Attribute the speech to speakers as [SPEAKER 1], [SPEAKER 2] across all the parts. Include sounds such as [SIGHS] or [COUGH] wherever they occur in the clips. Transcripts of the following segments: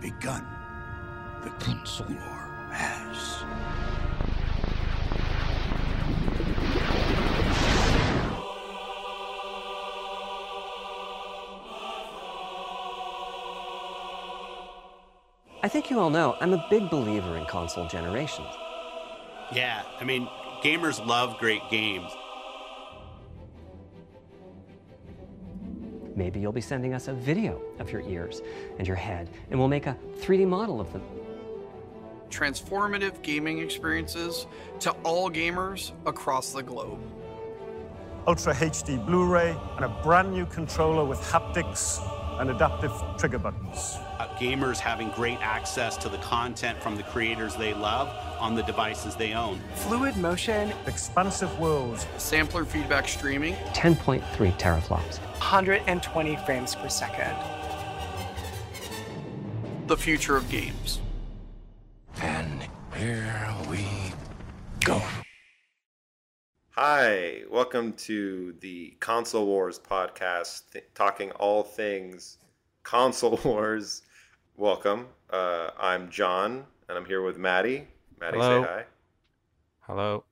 [SPEAKER 1] begun. The console war has.
[SPEAKER 2] I think you all know I'm a big believer in console generations.
[SPEAKER 3] Yeah, I mean, gamers love great games.
[SPEAKER 2] Maybe you'll be sending us a video of your ears and your head, and we'll make a 3D model of them.
[SPEAKER 4] Transformative gaming experiences to all gamers across the globe.
[SPEAKER 5] Ultra HD Blu ray, and a brand new controller with haptics and adaptive trigger buttons.
[SPEAKER 3] Uh, gamers having great access to the content from the creators they love on the devices they own.
[SPEAKER 6] Fluid motion,
[SPEAKER 5] Expansive worlds,
[SPEAKER 4] Sampler feedback streaming,
[SPEAKER 2] 10.3 teraflops.
[SPEAKER 6] 120 frames per second.
[SPEAKER 4] the future of games.
[SPEAKER 1] And here we go.
[SPEAKER 7] Hi, welcome to the Console Wars podcast, th- talking all things console [LAUGHS] wars. Welcome. Uh, I'm John, and I'm here with Maddie. Maddie,
[SPEAKER 8] Hello.
[SPEAKER 7] say hi.
[SPEAKER 8] Hello.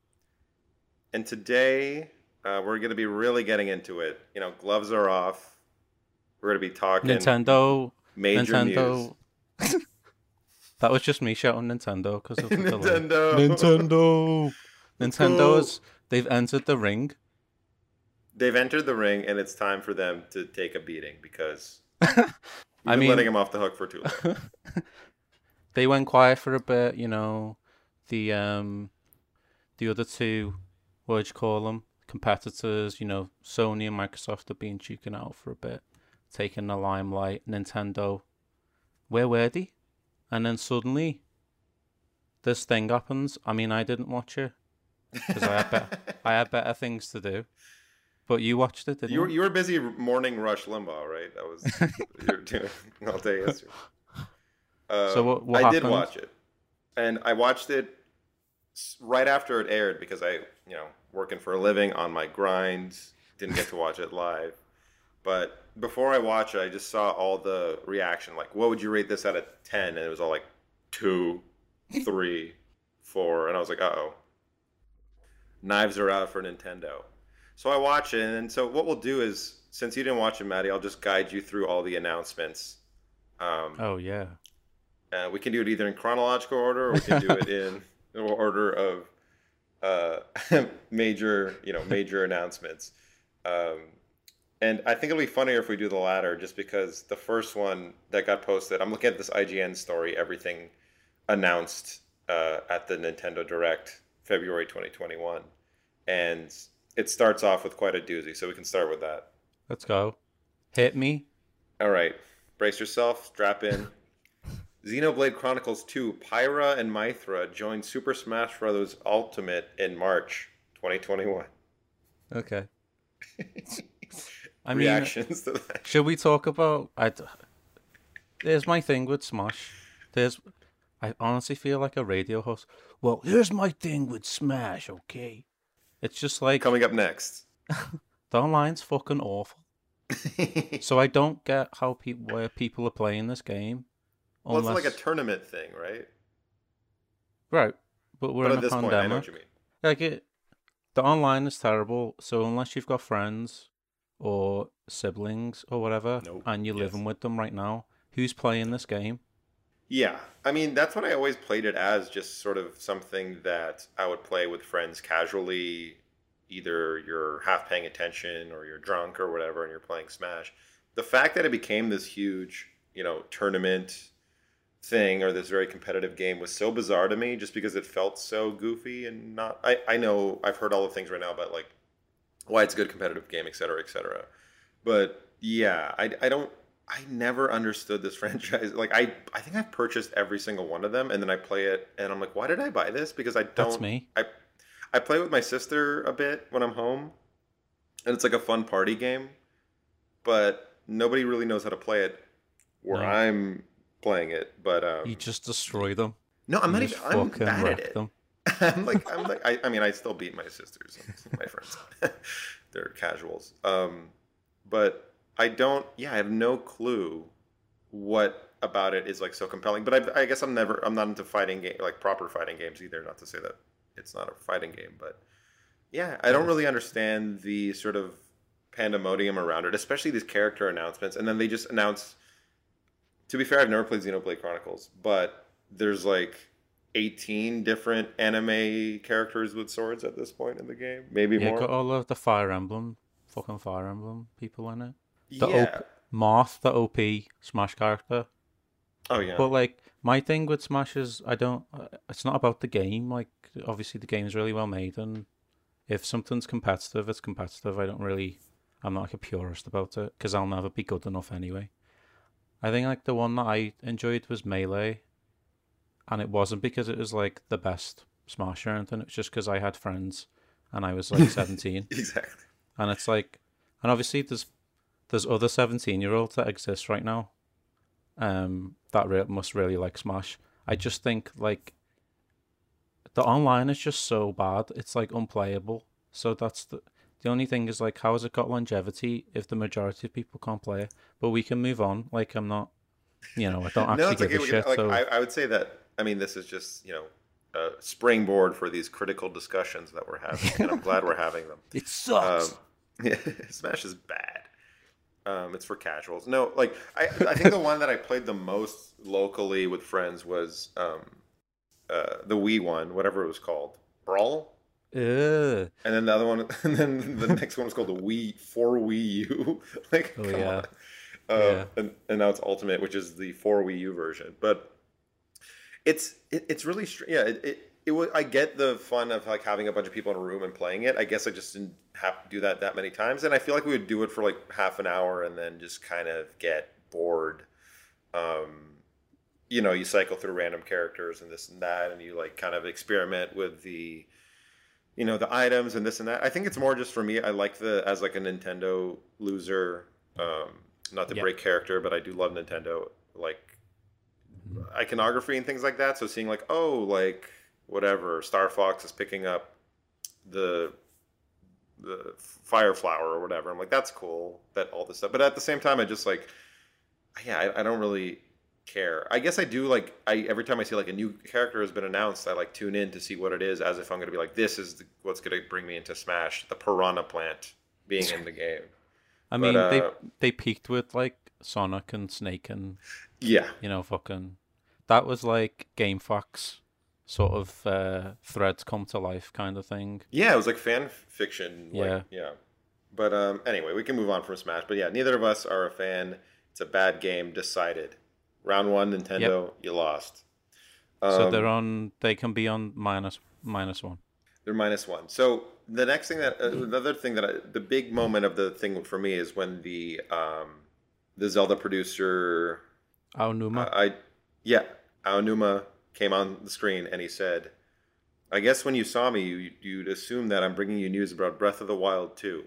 [SPEAKER 7] And today uh, we're going to be really getting into it. You know, gloves are off. We're going to be talking
[SPEAKER 8] Nintendo.
[SPEAKER 7] major news.
[SPEAKER 8] Nintendo. [LAUGHS] that was just me shouting Nintendo because of the delay.
[SPEAKER 7] Nintendo.
[SPEAKER 8] Nintendo. Nintendo's. They've entered the ring.
[SPEAKER 7] They've entered the ring, and it's time for them to take a beating because [LAUGHS] you've
[SPEAKER 8] I
[SPEAKER 7] been
[SPEAKER 8] mean-
[SPEAKER 7] letting them off the hook for too long. [LAUGHS]
[SPEAKER 8] They went quiet for a bit. You know, the um, the other two, what would you call them? Competitors. You know, Sony and Microsoft have been cheeking out for a bit, taking the limelight. Nintendo, where were they? And then suddenly, this thing happens. I mean, I didn't watch it because I had better, I had better things to do. But you watched it, didn't
[SPEAKER 7] You were,
[SPEAKER 8] you?
[SPEAKER 7] were busy mourning rush Limbaugh, right? That was you were doing [LAUGHS] all day yesterday. Um,
[SPEAKER 8] So what- what
[SPEAKER 7] I did watch it, and I watched it right after it aired because I, you know, working for a living on my grind, didn't get to watch it live. But before I watched it, I just saw all the reaction. Like, what would you rate this out of ten? And it was all like two, three, four, and I was like, uh oh, knives are out for Nintendo. So I watch it, and so what we'll do is, since you didn't watch it, Maddie, I'll just guide you through all the announcements. Um,
[SPEAKER 8] Oh yeah.
[SPEAKER 7] uh, we can do it either in chronological order, or we can do it [LAUGHS] in order of uh, [LAUGHS] major, you know, major announcements. Um, and I think it'll be funnier if we do the latter, just because the first one that got posted, I'm looking at this IGN story, everything announced uh, at the Nintendo Direct, February 2021, and it starts off with quite a doozy. So we can start with that.
[SPEAKER 8] Let's go. Hit me.
[SPEAKER 7] All right, brace yourself, strap in. [LAUGHS] Xenoblade Chronicles 2, Pyra and Mythra join Super Smash Bros. Ultimate in March 2021.
[SPEAKER 8] Okay. [LAUGHS] I mean,
[SPEAKER 7] Reactions to that.
[SPEAKER 8] should we talk about? I. There's my thing with Smash. There's. I honestly feel like a radio host. Well, here's my thing with Smash. Okay. It's just like
[SPEAKER 7] Coming up next. [LAUGHS]
[SPEAKER 8] the online's fucking awful. [LAUGHS] so I don't get how people where people are playing this game.
[SPEAKER 7] Well, it's like a tournament thing, right?
[SPEAKER 8] right, but we're
[SPEAKER 7] but
[SPEAKER 8] in
[SPEAKER 7] at
[SPEAKER 8] a pandemic.
[SPEAKER 7] point, I know what you mean.
[SPEAKER 8] Like it, the online is terrible. So unless you've got friends or siblings or whatever,
[SPEAKER 7] Nope.
[SPEAKER 8] and you're
[SPEAKER 7] Yes.
[SPEAKER 8] living with them right now, who's playing this game?
[SPEAKER 7] Yeah, I mean that's what I always played it as, just sort of something that I would play with friends casually. Either you're half paying attention or you're drunk or whatever, and you're playing Smash. The fact that it became this huge, you know, tournament thing or this very competitive game was so bizarre to me, just because it felt so goofy and not. I I know I've heard all the things right now about like why it's a good competitive game, et cetera, et cetera. But yeah, I, I don't I never understood this [LAUGHS] franchise. Like I I think I've purchased every single one of them and then I play it and I'm like, why did I buy this? Because I don't
[SPEAKER 8] That's me.
[SPEAKER 7] I I play with my sister a bit when I'm home. And it's like a fun party game. But nobody really knows how to play it where
[SPEAKER 8] No.
[SPEAKER 7] I'm playing it. But um
[SPEAKER 8] You just destroy them.
[SPEAKER 7] No, I'm
[SPEAKER 8] You
[SPEAKER 7] not even I'm bad at it.
[SPEAKER 8] them. [LAUGHS]
[SPEAKER 7] I'm like I'm like I, I mean I still beat my sisters and my friends. [LAUGHS] They're casuals. Um but I don't yeah, I have no clue what about it is like so compelling. But I, I guess I'm never I'm not into fighting game like proper fighting games either. Not to say that it's not a fighting game, but yeah, I don't really understand the sort of pandemonium around it, especially these character announcements. And then they just announce. To be fair, I've never played Xenoblade Chronicles, but there's like 18 different anime characters with swords at this point in the game, maybe
[SPEAKER 8] Yeah,
[SPEAKER 7] more.
[SPEAKER 8] got all of the Fire Emblem, fucking Fire Emblem people in it. The
[SPEAKER 7] yeah.
[SPEAKER 8] OP, Marth, the OP Smash character.
[SPEAKER 7] Oh yeah.
[SPEAKER 8] But like my thing with Smash is I don't. uh, It's not about the game. Like obviously the game's really well made, and if something's competitive, it's competitive. I don't really. I'm not like a purist about it because I'll never be good enough anyway. I think like the one that I enjoyed was Melee, and it wasn't because it was like the best Smash or anything. It's just because I had friends, and I was like [LAUGHS] 17.
[SPEAKER 7] exactly.
[SPEAKER 8] and it's like and obviously there's there's other 17 year olds that exist right now um that re- must really like smash i just think like the online is just so bad it's like unplayable so that's the the only thing is like how has it got longevity if the majority of people can't play it but we can move on like i'm not you know i don't [LAUGHS] actually
[SPEAKER 7] no, it's
[SPEAKER 8] give a shit
[SPEAKER 7] like,
[SPEAKER 8] so
[SPEAKER 7] I, I would say that. I mean, this is just you know a springboard for these critical discussions that we're having, and I'm glad we're having them. [LAUGHS]
[SPEAKER 8] it sucks
[SPEAKER 7] Um, [LAUGHS] yeah, Smash is bad. Um, it's for casuals. No, like I, I think the one that I played the most locally with friends was um, uh, the Wii one, whatever it was called, Brawl.
[SPEAKER 8] Ugh.
[SPEAKER 7] And then the other one, [LAUGHS] and then the next one was called the Wii for Wii U. [LAUGHS] like,
[SPEAKER 8] Oh,
[SPEAKER 7] come
[SPEAKER 8] yeah.
[SPEAKER 7] on. Uh,
[SPEAKER 8] Yeah.
[SPEAKER 7] and, and now it's Ultimate, which is the for Wii U version. But it's it, it's really str- yeah. It, it it was, I get the fun of like having a bunch of people in a room and playing it. I guess I just didn't have to do that that many times, and I feel like we would do it for like half an hour and then just kind of get bored. Um, you know, you cycle through random characters and this and that, and you like kind of experiment with the you know the items and this and that i think it's more just for me i like the as like a nintendo loser um not to
[SPEAKER 8] Yeah.
[SPEAKER 7] break character but i do love nintendo like iconography and things like that so seeing like oh like whatever star fox is picking up the the fire flower or whatever i'm like that's cool that all this stuff but at the same time i just like yeah i, I don't really care. I guess I do like I every time I see like a new character has been announced, I like tune in to see what it is, as if I'm going to be like, this is the, what's going to bring me into Smash. The Piranha Plant being in the game.
[SPEAKER 8] I
[SPEAKER 7] But,
[SPEAKER 8] mean,
[SPEAKER 7] uh,
[SPEAKER 8] they they peaked with like Sonic and Snake and
[SPEAKER 7] Yeah,
[SPEAKER 8] you know fucking that was like GameFAQs sort of uh, threads come to life kind of thing.
[SPEAKER 7] yeah, it was like fan fiction. Like,
[SPEAKER 8] Yeah.
[SPEAKER 7] yeah. But um, anyway, we can move on from Smash. But yeah, neither of us are a fan. It's a bad game. Decided. Round one, Nintendo, you lost.
[SPEAKER 8] so
[SPEAKER 7] Um,
[SPEAKER 8] they're on. They can be on minus minus one.
[SPEAKER 7] They're minus one. So the next thing that uh, another thing that I, the big moment of the thing for me is when the um, the Zelda producer
[SPEAKER 8] Aonuma.
[SPEAKER 7] I yeah Aonuma came on the screen and he said, "I guess when you saw me, you, you'd assume that I'm bringing you news about Breath of the Wild 2.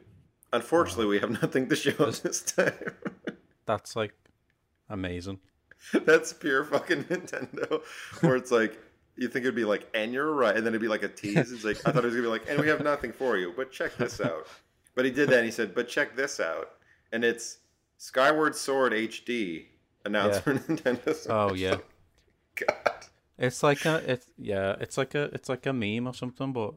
[SPEAKER 7] Unfortunately, we have nothing to show this time. [LAUGHS]
[SPEAKER 8] That's like amazing.
[SPEAKER 7] That's pure fucking Nintendo. Where it's like you think it'd be like, and you're right, and then it'd be like a tease. It's like I thought it was gonna be like, and we have nothing for you, but check this out. But he did that. and He said, but check this out, and it's Skyward Sword HD announced
[SPEAKER 8] Yeah.
[SPEAKER 7] for [LAUGHS] Nintendo. Oh, Switch.
[SPEAKER 8] Oh yeah. [LAUGHS]
[SPEAKER 7] God.
[SPEAKER 8] It's like a it's yeah, it's like a it's like a meme or something, but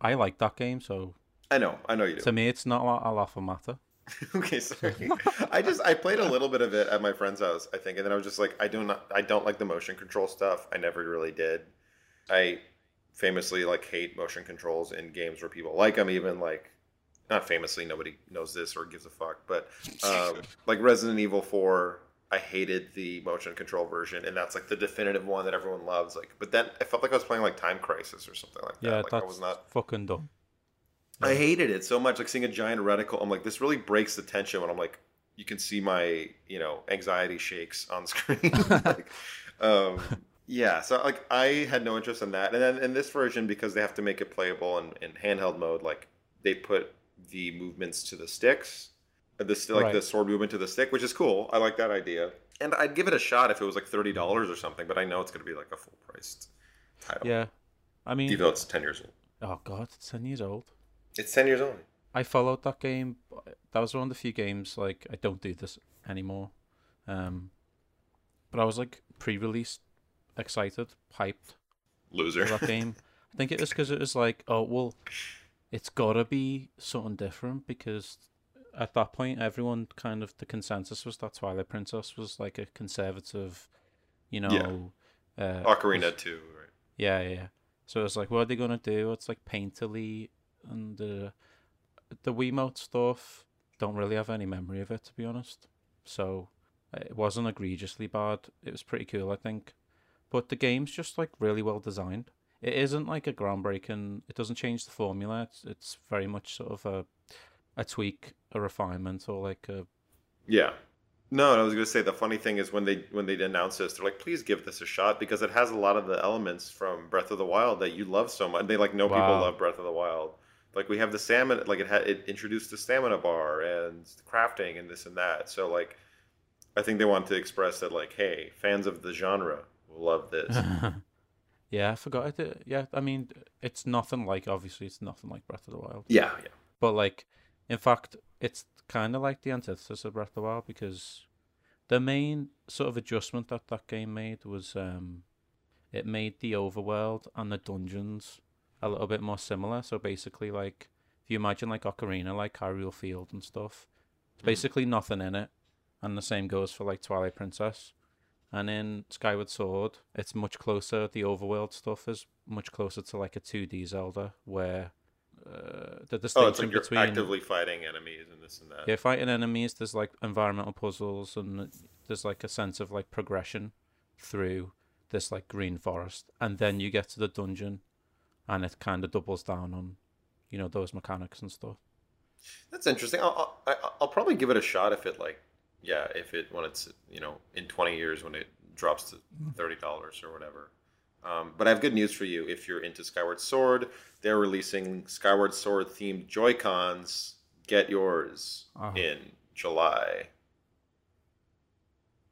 [SPEAKER 8] I like that game, so
[SPEAKER 7] I know, I know you do.
[SPEAKER 8] to me it's not a lot, of matter. [LAUGHS]
[SPEAKER 7] okay, sorry. I just I played a little bit of it at my friend's house, I think, and then I was just like, I do not, I don't like the motion control stuff. I never really did. I famously like hate motion controls in games where people like them. Even like, not famously, nobody knows this or gives a fuck, but um, [LAUGHS] like Resident Evil Four, I hated the motion control version, and that's like the definitive one that everyone loves. Like, but then I felt like I was playing like Time Crisis or something like that.
[SPEAKER 8] Yeah,
[SPEAKER 7] like
[SPEAKER 8] that's
[SPEAKER 7] I was not.
[SPEAKER 8] fucking dumb.
[SPEAKER 7] I hated it so much. Like seeing a giant reticle, I'm like, this really breaks the tension when I'm like, you can see my, you know, anxiety shakes on screen. [LAUGHS] like, um, yeah, so like I had no interest in that. And then in this version, because they have to make it playable in, in handheld mode, like they put the movements to the sticks, the like
[SPEAKER 8] Right.
[SPEAKER 7] the sword movement to the stick, which is cool. I like that idea. And I'd give it a shot if it was like thirty dollars or something. But I know it's going to be like a full priced title.
[SPEAKER 8] Yeah. I mean,
[SPEAKER 7] even though it's ten years old.
[SPEAKER 8] oh god, it's ten years old.
[SPEAKER 7] It's ten years old.
[SPEAKER 8] I followed that game. That was one of the few games like I don't do this anymore. Um, but I was like pre-release excited, hyped
[SPEAKER 7] Loser.
[SPEAKER 8] that game. [LAUGHS] I think it was because it was like, oh well, it's gotta be something different because at that point everyone kind of the consensus was that Twilight Princess was like a conservative, you know, uh,
[SPEAKER 7] Ocarina too. Right?
[SPEAKER 8] yeah, yeah. yeah. So it was like, what are they gonna do? It's like painterly and the the Wiimote stuff. Don't really have any memory of it to be honest. So uh, it wasn't egregiously bad. It was pretty cool, I think. But the game's just like really well designed. It isn't like a groundbreaking. It doesn't change the formula. It's it's very much sort of a a tweak, a refinement, or like a
[SPEAKER 7] Yeah. No, I was gonna say the funny thing is when they when they announced this, they're like, please give this a shot because it has a lot of the elements from Breath of the Wild that you love so much. They like know people love Breath of the Wild. Like we have the stamina, like it had it introduced the stamina bar and crafting and this and that. So like, I think they want to express that like, hey, fans of the genre will love this. [LAUGHS]
[SPEAKER 8] yeah. I forgot it. Yeah, I mean, it's nothing like obviously it's nothing like Breath of the Wild.
[SPEAKER 7] yeah, yeah.
[SPEAKER 8] But like, in fact, it's kind of like the antithesis of Breath of the Wild because the main sort of adjustment that that game made was um, it made the overworld and the dungeons a little bit more similar. So basically, like if you imagine like Ocarina, like Hyrule Field and stuff, it's basically nothing in it, and the same goes for like Twilight Princess. And in Skyward Sword, it's much closer. The overworld stuff is much closer to like a 2D Zelda, where uh, the distinction
[SPEAKER 7] Oh, it's like you're
[SPEAKER 8] between
[SPEAKER 7] actively fighting enemies and this and that.
[SPEAKER 8] yeah, fighting enemies. There's like environmental puzzles, and there's like a sense of like progression through this like green forest, and then you get to the dungeon, and it kind of doubles down on, you know, those mechanics and stuff.
[SPEAKER 7] That's interesting. I'll, I'll, I'll probably give it a shot if it like, yeah, if it when it's you know in twenty years when it drops to thirty dollars or whatever. Um, but I have good news for you. If you're into Skyward Sword, they're releasing Skyward Sword themed Joy Cons. Get yours
[SPEAKER 8] Uh-huh.
[SPEAKER 7] in July.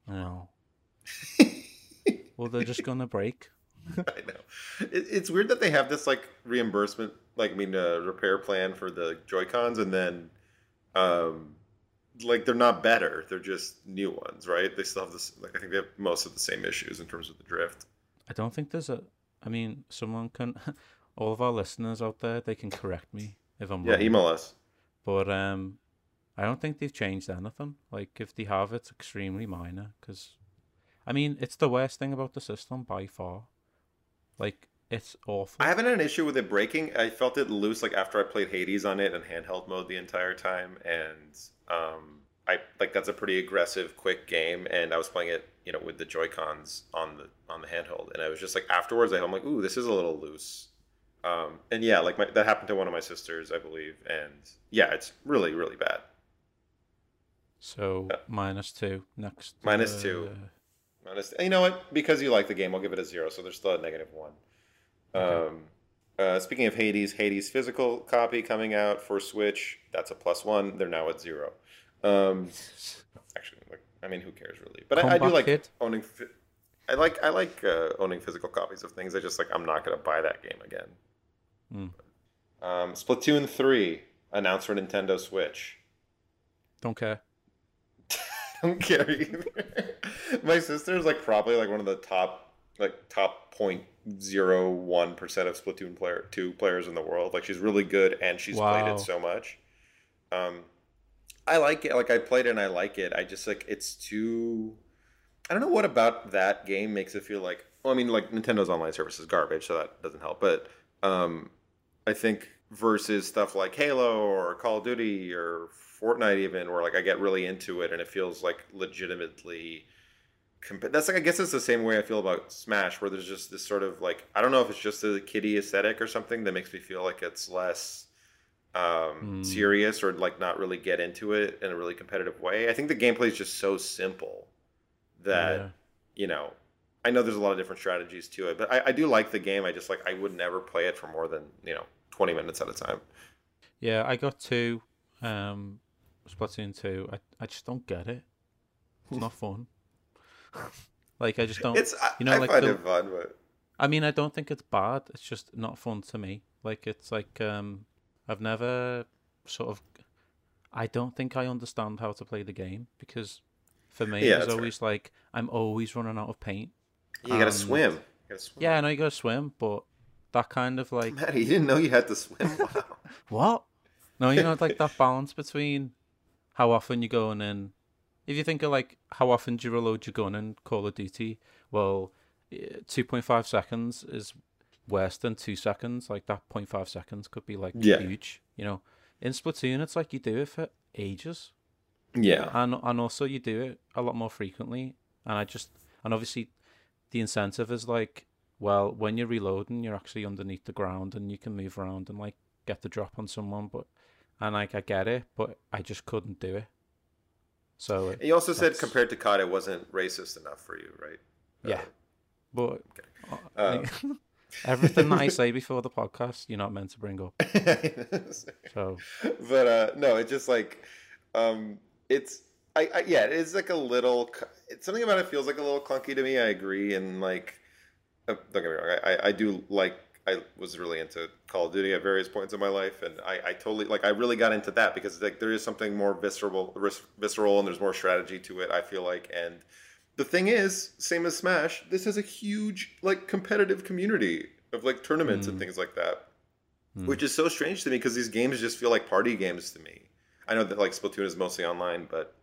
[SPEAKER 8] No. [LAUGHS] well, they're just gonna break.
[SPEAKER 7] I know. It, it's weird that they have this like reimbursement, like I mean, uh, repair plan for the Joy Cons, and then, um, like they're not better. They're just new ones, right? They still have this. Like I think they have most of the same issues in terms of the drift.
[SPEAKER 8] I don't think there's a. I mean, someone can. [LAUGHS] All of our listeners out there, they can correct me if I'm
[SPEAKER 7] Yeah,
[SPEAKER 8] wrong.
[SPEAKER 7] Yeah, email us.
[SPEAKER 8] But um, I don't think they've changed anything. Like if they have, it's extremely minor. Because, I mean, it's the worst thing about the system by far. Like it's awful.
[SPEAKER 7] I haven't had an issue with it breaking. I felt it loose like after I played Hades on it in handheld mode the entire time, and um, I like that's a pretty aggressive, quick game, and I was playing it, you know, with the Joy Cons on the on the handheld, and I was just like afterwards, I'm like, ooh, this is a little loose. Um, and yeah, like my, that happened to one of my sisters, I believe, and yeah, it's really, really bad.
[SPEAKER 8] So minus two next.
[SPEAKER 7] Minus two.
[SPEAKER 8] uh,
[SPEAKER 7] Honest, you know what? Because you like the game, I'll give it a zero. So there's still a negative one. Um, uh, speaking of Hades, Hades physical copy coming out for Switch. That's a plus one. They're now at zero. Um, actually, like, I mean, who cares really? But I, I do like
[SPEAKER 8] kid.
[SPEAKER 7] owning. I like I like uh, owning physical copies of things. I just like I'm not gonna buy that game again.
[SPEAKER 8] Hmm.
[SPEAKER 7] Um, Splatoon three announced for Nintendo Switch.
[SPEAKER 8] Don't care. [LAUGHS]
[SPEAKER 7] don't care either. My sister is like probably like one of the top like top point zero one percent of Splatoon player two players in the world. Like she's really good and she's played it so much. Um I like it. Like I played it and I like it. I just like it's too I don't know what about that game makes it feel like well, I mean like Nintendo's online service is garbage, so that doesn't help. But um I think versus stuff like Halo or Call of Duty or Fortnite, even where like I get really into it and it feels like legitimately. Comp- that's like I guess it's the same way I feel about Smash, where there's just this sort of like I don't know if it's just the kiddie aesthetic or something that makes me feel like it's less um,
[SPEAKER 8] Mm.
[SPEAKER 7] serious or like not really get into it in a really competitive way. I think the gameplay is just so simple that
[SPEAKER 8] Yeah.
[SPEAKER 7] you know I know there's a lot of different strategies to it, but I, I do like the game. I just like I would never play it for more than you know 20 minutes at a time.
[SPEAKER 8] Yeah, I got two. Um, Splatoon two. I I just don't get it. It's not fun. [LAUGHS] like I just don't.
[SPEAKER 7] It's I,
[SPEAKER 8] you know,
[SPEAKER 7] I
[SPEAKER 8] like
[SPEAKER 7] find
[SPEAKER 8] the-
[SPEAKER 7] it fun, but
[SPEAKER 8] I mean, I don't think it's bad. It's just not fun to me. Like it's like um, I've never sort of. I don't think I understand how to play the game because for me,
[SPEAKER 7] Yeah,
[SPEAKER 8] it was
[SPEAKER 7] that's
[SPEAKER 8] always like I'm always running out of paint.
[SPEAKER 7] You gotta swim. You gotta swim.
[SPEAKER 8] Yeah, I know you gotta swim, but that kind of like
[SPEAKER 7] Maddie, you didn't know you had to swim. [LAUGHS] Wow.
[SPEAKER 8] what? No, you know, like that balance between how often you're going in. If you think of like how often do you reload your gun in Call of Duty, well, eh, two point five seconds is worse than two seconds. Like that 0.5 seconds could be like
[SPEAKER 7] Yeah.
[SPEAKER 8] huge. You know, in Splatoon, it's like you do it for ages.
[SPEAKER 7] yeah.
[SPEAKER 8] and and also you do it a lot more frequently and i just and obviously the incentive is like well when you're reloading you're actually underneath the ground and you can move around and like get the drop on someone but and like i get it but i just couldn't do it so it-
[SPEAKER 7] You also said compared to COD, it wasn't racist enough for you, right?
[SPEAKER 8] yeah but uh,
[SPEAKER 7] Uh, [LAUGHS]
[SPEAKER 8] everything that i [LAUGHS] say before the podcast you're not meant to bring up. [LAUGHS] So.
[SPEAKER 7] But uh no it's just like um it's I, I yeah it is like a little it's something about it feels like a little clunky to me i agree and like uh, don't get me wrong I, I i do like i was really into call of duty at various points in my life and i i totally like i really got into that because like there is something more visceral visceral and there's more strategy to it i feel like and the thing is same as smash this has a huge like competitive community of like tournaments and mm. things like that mm. which is so strange to me because these games just feel like party games to me. I know that like Splatoon is mostly online, but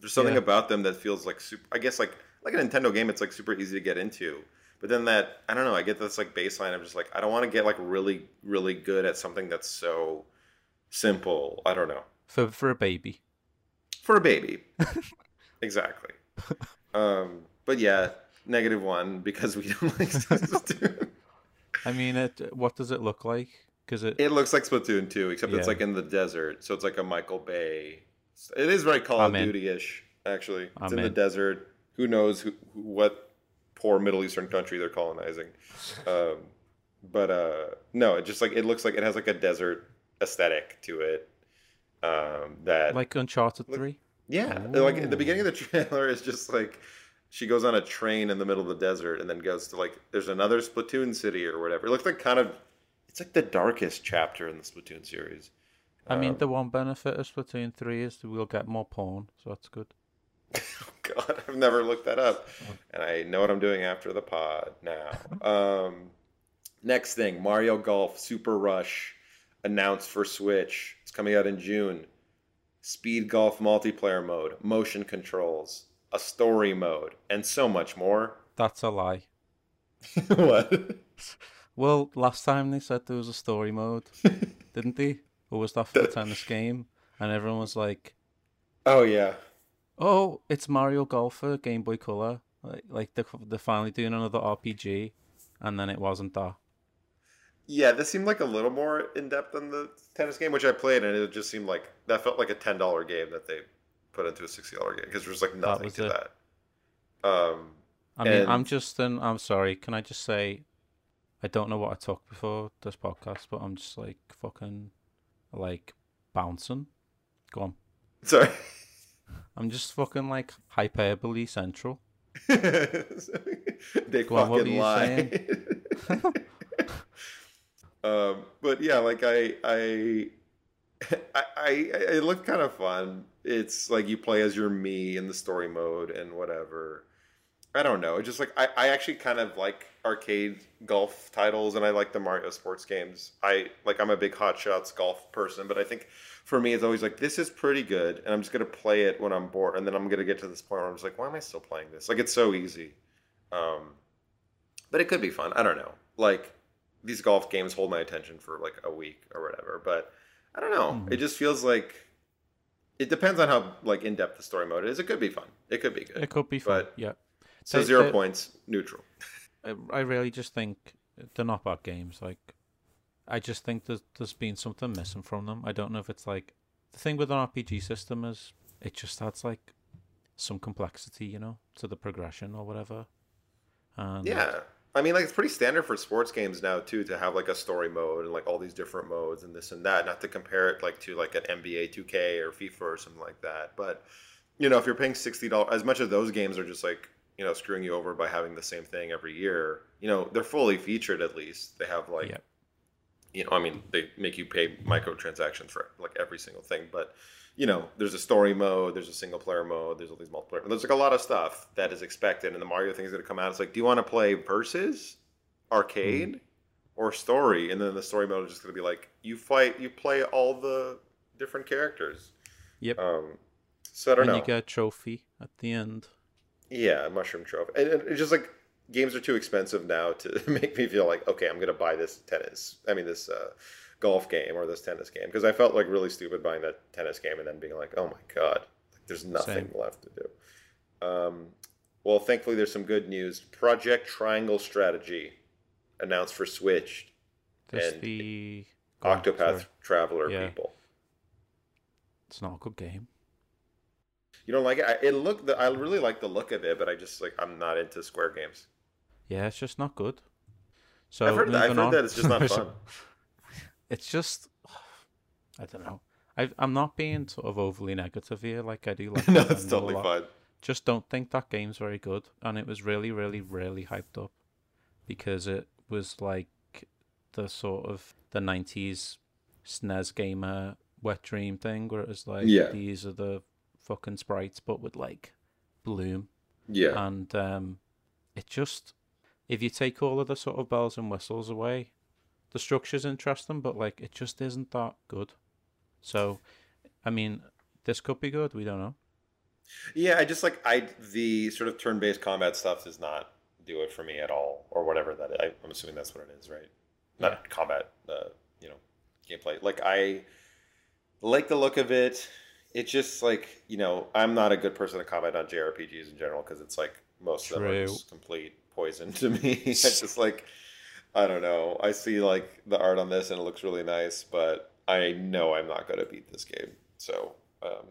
[SPEAKER 7] there's something
[SPEAKER 8] Yeah.
[SPEAKER 7] about them that feels like super. I guess like like a Nintendo game, it's like super easy to get into. But then that I don't know. I get this like baseline of just like I don't want to get like really really good at something that's so simple. I don't know
[SPEAKER 8] for for a baby
[SPEAKER 7] for a baby. [LAUGHS] exactly. [LAUGHS] Um, but yeah, negative one because we [LAUGHS] don't like Splatoon.
[SPEAKER 8] i mean it what does it look like because it,
[SPEAKER 7] It looks like Splatoon 2, except it's like in the desert. So it's like a Michael Bay. It is very Call
[SPEAKER 8] I'm
[SPEAKER 7] of. Duty ish, actually. It's
[SPEAKER 8] I'm
[SPEAKER 7] in the
[SPEAKER 8] in.
[SPEAKER 7] desert. Who knows who, who- what poor Middle Eastern country they're colonizing. Um, but uh, no, it just like it looks like it has like a desert aesthetic to it. Um, that
[SPEAKER 8] like uncharted
[SPEAKER 7] Look-
[SPEAKER 8] 3
[SPEAKER 7] yeah, like the beginning of the [LAUGHS] trailer is just like she goes on a train in the middle of the desert and then goes to like there's another Splatoon city or whatever. It looks like kind of it's like the darkest chapter in the Splatoon series.
[SPEAKER 8] I mean,
[SPEAKER 7] Um,
[SPEAKER 8] the one benefit of Splatoon 3 is that we'll get more porn, so that's good. [LAUGHS]
[SPEAKER 7] oh God, I've never looked that up, and I know what I'm doing after the pod now. [LAUGHS] Um, next thing, Mario Golf Super Rush announced for Switch. It's coming out in June. Speed Golf multiplayer mode, motion controls, a story mode, and so much more.
[SPEAKER 8] That's a lie. [LAUGHS] [LAUGHS]
[SPEAKER 7] what?
[SPEAKER 8] Well, last time they said there was a story mode, [LAUGHS] didn't they? Or was that for the tennis game? And everyone was like,
[SPEAKER 7] Oh yeah.
[SPEAKER 8] "Oh, it's Mario Golfer Game Boy Color." Like, like they're, they're finally doing another RPG, and then it wasn't that.
[SPEAKER 7] Yeah, this seemed like a little more in depth than the tennis game, which I played, and it just seemed like that felt like a ten dollar game that they put into a sixty dollar game because there was like nothing
[SPEAKER 8] was
[SPEAKER 7] to
[SPEAKER 8] it.
[SPEAKER 7] that. Um,
[SPEAKER 8] I mean, I'm just an. I'm sorry. Can I just say, I don't know what I talked before this podcast, but I'm just like fucking, like bouncing. Go on.
[SPEAKER 7] sorry.
[SPEAKER 8] I'm just fucking like hyperbole central. [LAUGHS]
[SPEAKER 7] they
[SPEAKER 8] Go on,
[SPEAKER 7] fucking
[SPEAKER 8] you
[SPEAKER 7] lie. [LAUGHS] [LAUGHS] um, but yeah, like I, I, [LAUGHS] I, I, it looked kind of fun. It's like you play as your me in the story mode and whatever. I don't know. It's just like I, I actually kind of like arcade golf titles and I like the Mario sports games. I like I'm a big Hot Shots golf person, but I think for me it's always like this is pretty good and I'm just gonna play it when I'm bored and then I'm gonna get to this point where I'm just like, why am I still playing this? Like it's so easy. Um but it could be fun. I don't know. Like these golf games hold my attention for like a week or whatever, but I don't know.
[SPEAKER 8] Mhm.
[SPEAKER 7] It just feels like it depends on how like in depth the story mode is. It could be fun. It could be good.
[SPEAKER 8] It could be fun.
[SPEAKER 7] But-
[SPEAKER 8] yeah.
[SPEAKER 7] So zero points, neutral.
[SPEAKER 8] I- I really just think they're not bad games. Like, I just think there's there's been something missing from them. I don't know if it's like the thing with an RPG system is it just adds like some complexity, you know, to the progression or whatever. And
[SPEAKER 7] Yeah. I mean, like it's pretty standard for sports games now too to have like a story mode and like all these different modes and this and that. Not to compare it like to like an NBA 2K or FIFA or something like that. But you know, if you're paying sixty dollars, as much as those games are just like you know screwing you over by having the same thing every year, you know, they're fully featured at least. They have like. You know, I mean, they make you pay microtransactions for like every single thing, but you know, there's a story mode, there's a single player mode, there's all these multiplayer. There's like a lot of stuff that is expected, and the Mario thing is going to come out. It's like, do you want to play versus, arcade,
[SPEAKER 8] Mm.
[SPEAKER 7] or story? And then the story mode is just going to be like you fight, you play all the different characters.
[SPEAKER 8] Yep.
[SPEAKER 7] Um, so I don't
[SPEAKER 8] and
[SPEAKER 7] know.
[SPEAKER 8] you get a trophy at the end.
[SPEAKER 7] Yeah, mushroom trophy. And, and it's just like games are too expensive now to [LAUGHS] make me feel like okay, I'm gonna buy this tennis. I mean this uh, golf game or this tennis game because I felt like really stupid buying that tennis game and then being like, oh my god, like, there's nothing
[SPEAKER 8] Same.
[SPEAKER 7] left to do. Um, well, thankfully there's some good news. Project Triangle Strategy announced for Switch. And
[SPEAKER 8] the
[SPEAKER 7] Octopath
[SPEAKER 8] sorry.
[SPEAKER 7] Traveler
[SPEAKER 8] Yeah.
[SPEAKER 7] people.
[SPEAKER 8] It's not a good game.
[SPEAKER 7] You don't like it? I, it looked. I really like the look of it, but I just like I'm not into Square games.
[SPEAKER 8] Yeah, it's just not good. So
[SPEAKER 7] I've heard, that, I've heard that it's just not [LAUGHS] fun. [LAUGHS]
[SPEAKER 8] it's just [SIGHS] I don't know. I I'm not being sort of overly negative here. Like I do [LAUGHS] like.
[SPEAKER 7] no, it's totally fine.
[SPEAKER 8] Just don't think that game's very good, and it was really, really, really hyped up because it was like the sort of the '90s SNES gamer wet dream thing, where it was like
[SPEAKER 7] Yeah.
[SPEAKER 8] these are the fucking sprites, but with like bloom
[SPEAKER 7] Yeah.
[SPEAKER 8] and um, it just if you take all of the sort of bells and whistles away, the structure's interesting, but like it just isn't that good. So, I mean, this could be good. We don't know.
[SPEAKER 7] Yeah, I just like I the sort of turn-based combat stuff does not do it for me at all, or whatever that is. I, I'm assuming that's what it is, right? Not combat, uh, you know, gameplay. Like I like the look of it. It's just like you know, I'm not a good person to comment on JRPGs in general because it's like most of them are just complete poison [LAUGHS] to me. I just like I don't know. I see like the art on this and it looks really nice, but I know I'm not going to beat this game. So um,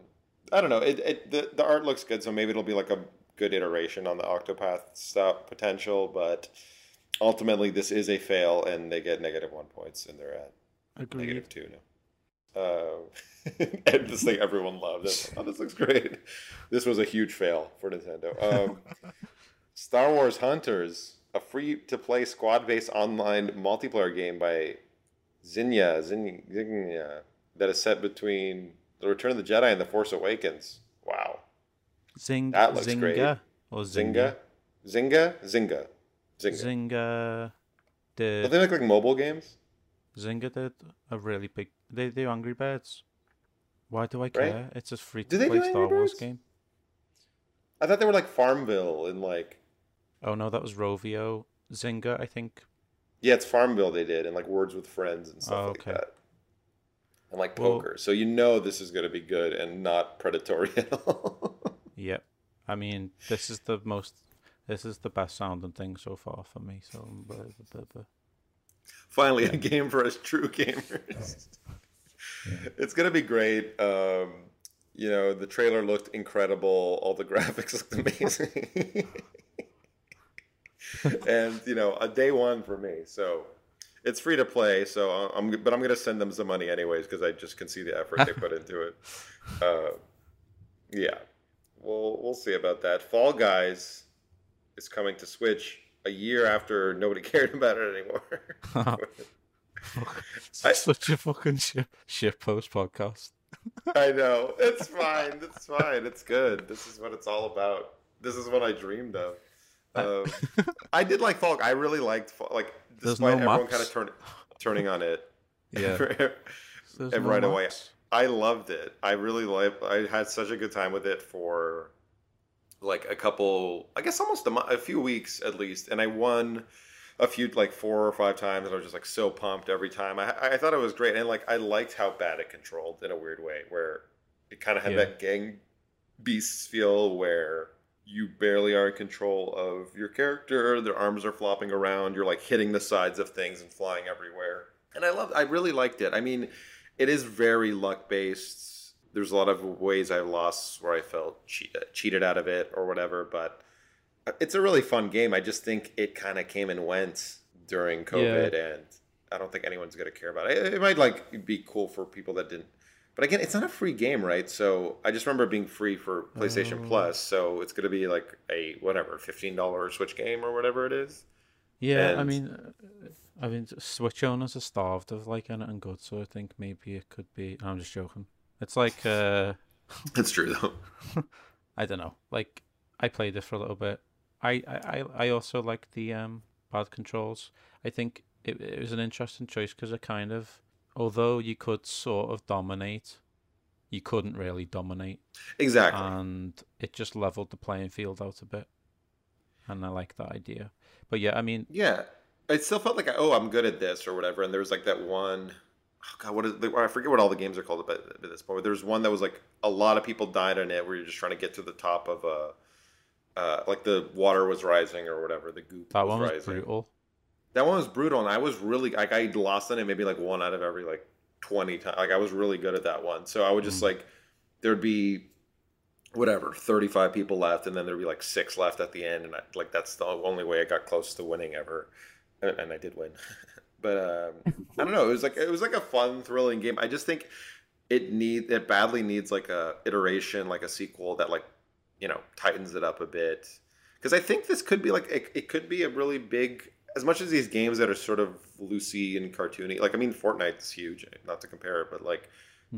[SPEAKER 7] I don't know. It, it the, the art looks good, so maybe it'll be like a good iteration on the Octopath stuff potential. But ultimately, this is a fail, and they get negative one points, and they're at
[SPEAKER 8] Agreed.
[SPEAKER 7] negative two now. Uh, [LAUGHS] and this thing everyone loved. Oh, this looks great. This was a huge fail for Nintendo. Um, [LAUGHS] Star Wars Hunters, a free-to-play squad-based online multiplayer game by Zinnia, Zinnia, Zinnia that is set between The Return of the Jedi and The Force Awakens. Wow.
[SPEAKER 8] Zing,
[SPEAKER 7] That looks
[SPEAKER 8] Zynga
[SPEAKER 7] great.
[SPEAKER 8] or
[SPEAKER 7] Zynga? Zynga? Zynga. Zynga.
[SPEAKER 8] Zynga did
[SPEAKER 7] Don't they make like mobile games?
[SPEAKER 8] Zynga did a really big. They do Angry Birds. Why do I
[SPEAKER 7] Right?
[SPEAKER 8] care? It's a free to play Star Wars game.
[SPEAKER 7] I thought they were like Farmville and like
[SPEAKER 8] Oh no, that was Rovio. Zynga, I think.
[SPEAKER 7] yeah, it's Farmville they did and like Words with Friends and stuff
[SPEAKER 8] Oh,
[SPEAKER 7] like that. And like
[SPEAKER 8] Well-
[SPEAKER 7] poker. so you know this is gonna be good and not predatory at all. [LAUGHS]
[SPEAKER 8] Yep. I mean, this is the most. This is the best sounding thing so far for me. So, blah, blah, blah, blah.
[SPEAKER 7] Finally a game for us true gamers. [LAUGHS] [LAUGHS] It's gonna be great. Um you know, the trailer looked incredible. All the graphics looked amazing. [LAUGHS] and you know, a day one for me. So it's free to play. So I'm, but I'm gonna send them some money anyways because I just can see the effort they put into it. [LAUGHS] Uh, yeah, we'll we'll see about that. Fall Guys is coming to Switch a year after nobody [LAUGHS] cared about it anymore. I-
[SPEAKER 8] Such a fucking shit, shit post podcast.
[SPEAKER 7] I know. It's fine. It's fine. It's good. This is what it's all about. This is what I dreamed of. Um, [LAUGHS] I did like Falk. I really liked Fall. Like,
[SPEAKER 8] There's
[SPEAKER 7] despite
[SPEAKER 8] no
[SPEAKER 7] everyone
[SPEAKER 8] maps.
[SPEAKER 7] kind of turn, turning on it, [LAUGHS]
[SPEAKER 8] Yeah. [LAUGHS]
[SPEAKER 7] And
[SPEAKER 8] no
[SPEAKER 7] right away,
[SPEAKER 8] maps.
[SPEAKER 7] I loved it. I really liked. I had such a good time with it for like a couple. I guess almost a, mo- a few weeks at least, and I won a few like four or five times, and I was just like so pumped every time. I I thought it was great, and like I liked how bad it controlled in a weird way, where it kind of had
[SPEAKER 8] Yeah.
[SPEAKER 7] that gang beasts feel where you barely are in control of your character. Their arms are flopping around. You're like hitting the sides of things and flying everywhere. And I love. I really liked it. I mean, it is very luck based. There's a lot of ways I lost where I felt che- uh, cheated out of it or whatever, but uh, it's a really fun game. I just think it kind of came and went during COVID, and I don't think anyone's gonna care about it. It might like be cool for people that didn't. But again, it's not a free game, right? So I just remember it being free for PlayStation
[SPEAKER 8] Oh.
[SPEAKER 7] Plus. So it's gonna be like a whatever fifteen dollar Switch game or whatever it is.
[SPEAKER 8] Yeah, I mean, uh, I mean, Switch owners are starved of like anything good, so I think maybe it could be. I'm just joking. It's like uh, [LAUGHS]
[SPEAKER 7] It's true though. [LAUGHS]
[SPEAKER 8] I don't know. Like I played it for a little bit. I I, I- also like the um bad controls. I think it, it was an interesting choice because it kind of, although you could sort of dominate, you couldn't really dominate,
[SPEAKER 7] Exactly.
[SPEAKER 8] and it just leveled the playing field out a bit. And I like that idea. But yeah, I mean,
[SPEAKER 7] Yeah, it still felt like oh, I'm good at this or whatever. And there was like that one, oh god, what is? I forget what all the games are called at, at this point. But there was one that was like a lot of people died on it, where you're just trying to get to the top of a, uh, like the water was rising or whatever, the goop
[SPEAKER 8] that
[SPEAKER 7] was
[SPEAKER 8] one was
[SPEAKER 7] rising.
[SPEAKER 8] brutal.
[SPEAKER 7] That one was brutal, and I was really like I lost on it maybe like one out of every like twenty times. Like I was really good at that one, so I would just like there'd be whatever 35 people left and then there'd be like six left at the end and I, like that's the only way i got close to winning ever. And, and i did win. [LAUGHS] But um, i don't know it was like it was like a fun thrilling game. I just think it need it badly needs like a iteration like a sequel that like you know tightens it up a bit. Because i think this could be like it, it could be a really big as much as these games that are sort of loosey and cartoony like i mean fortnite's huge not to compare it but like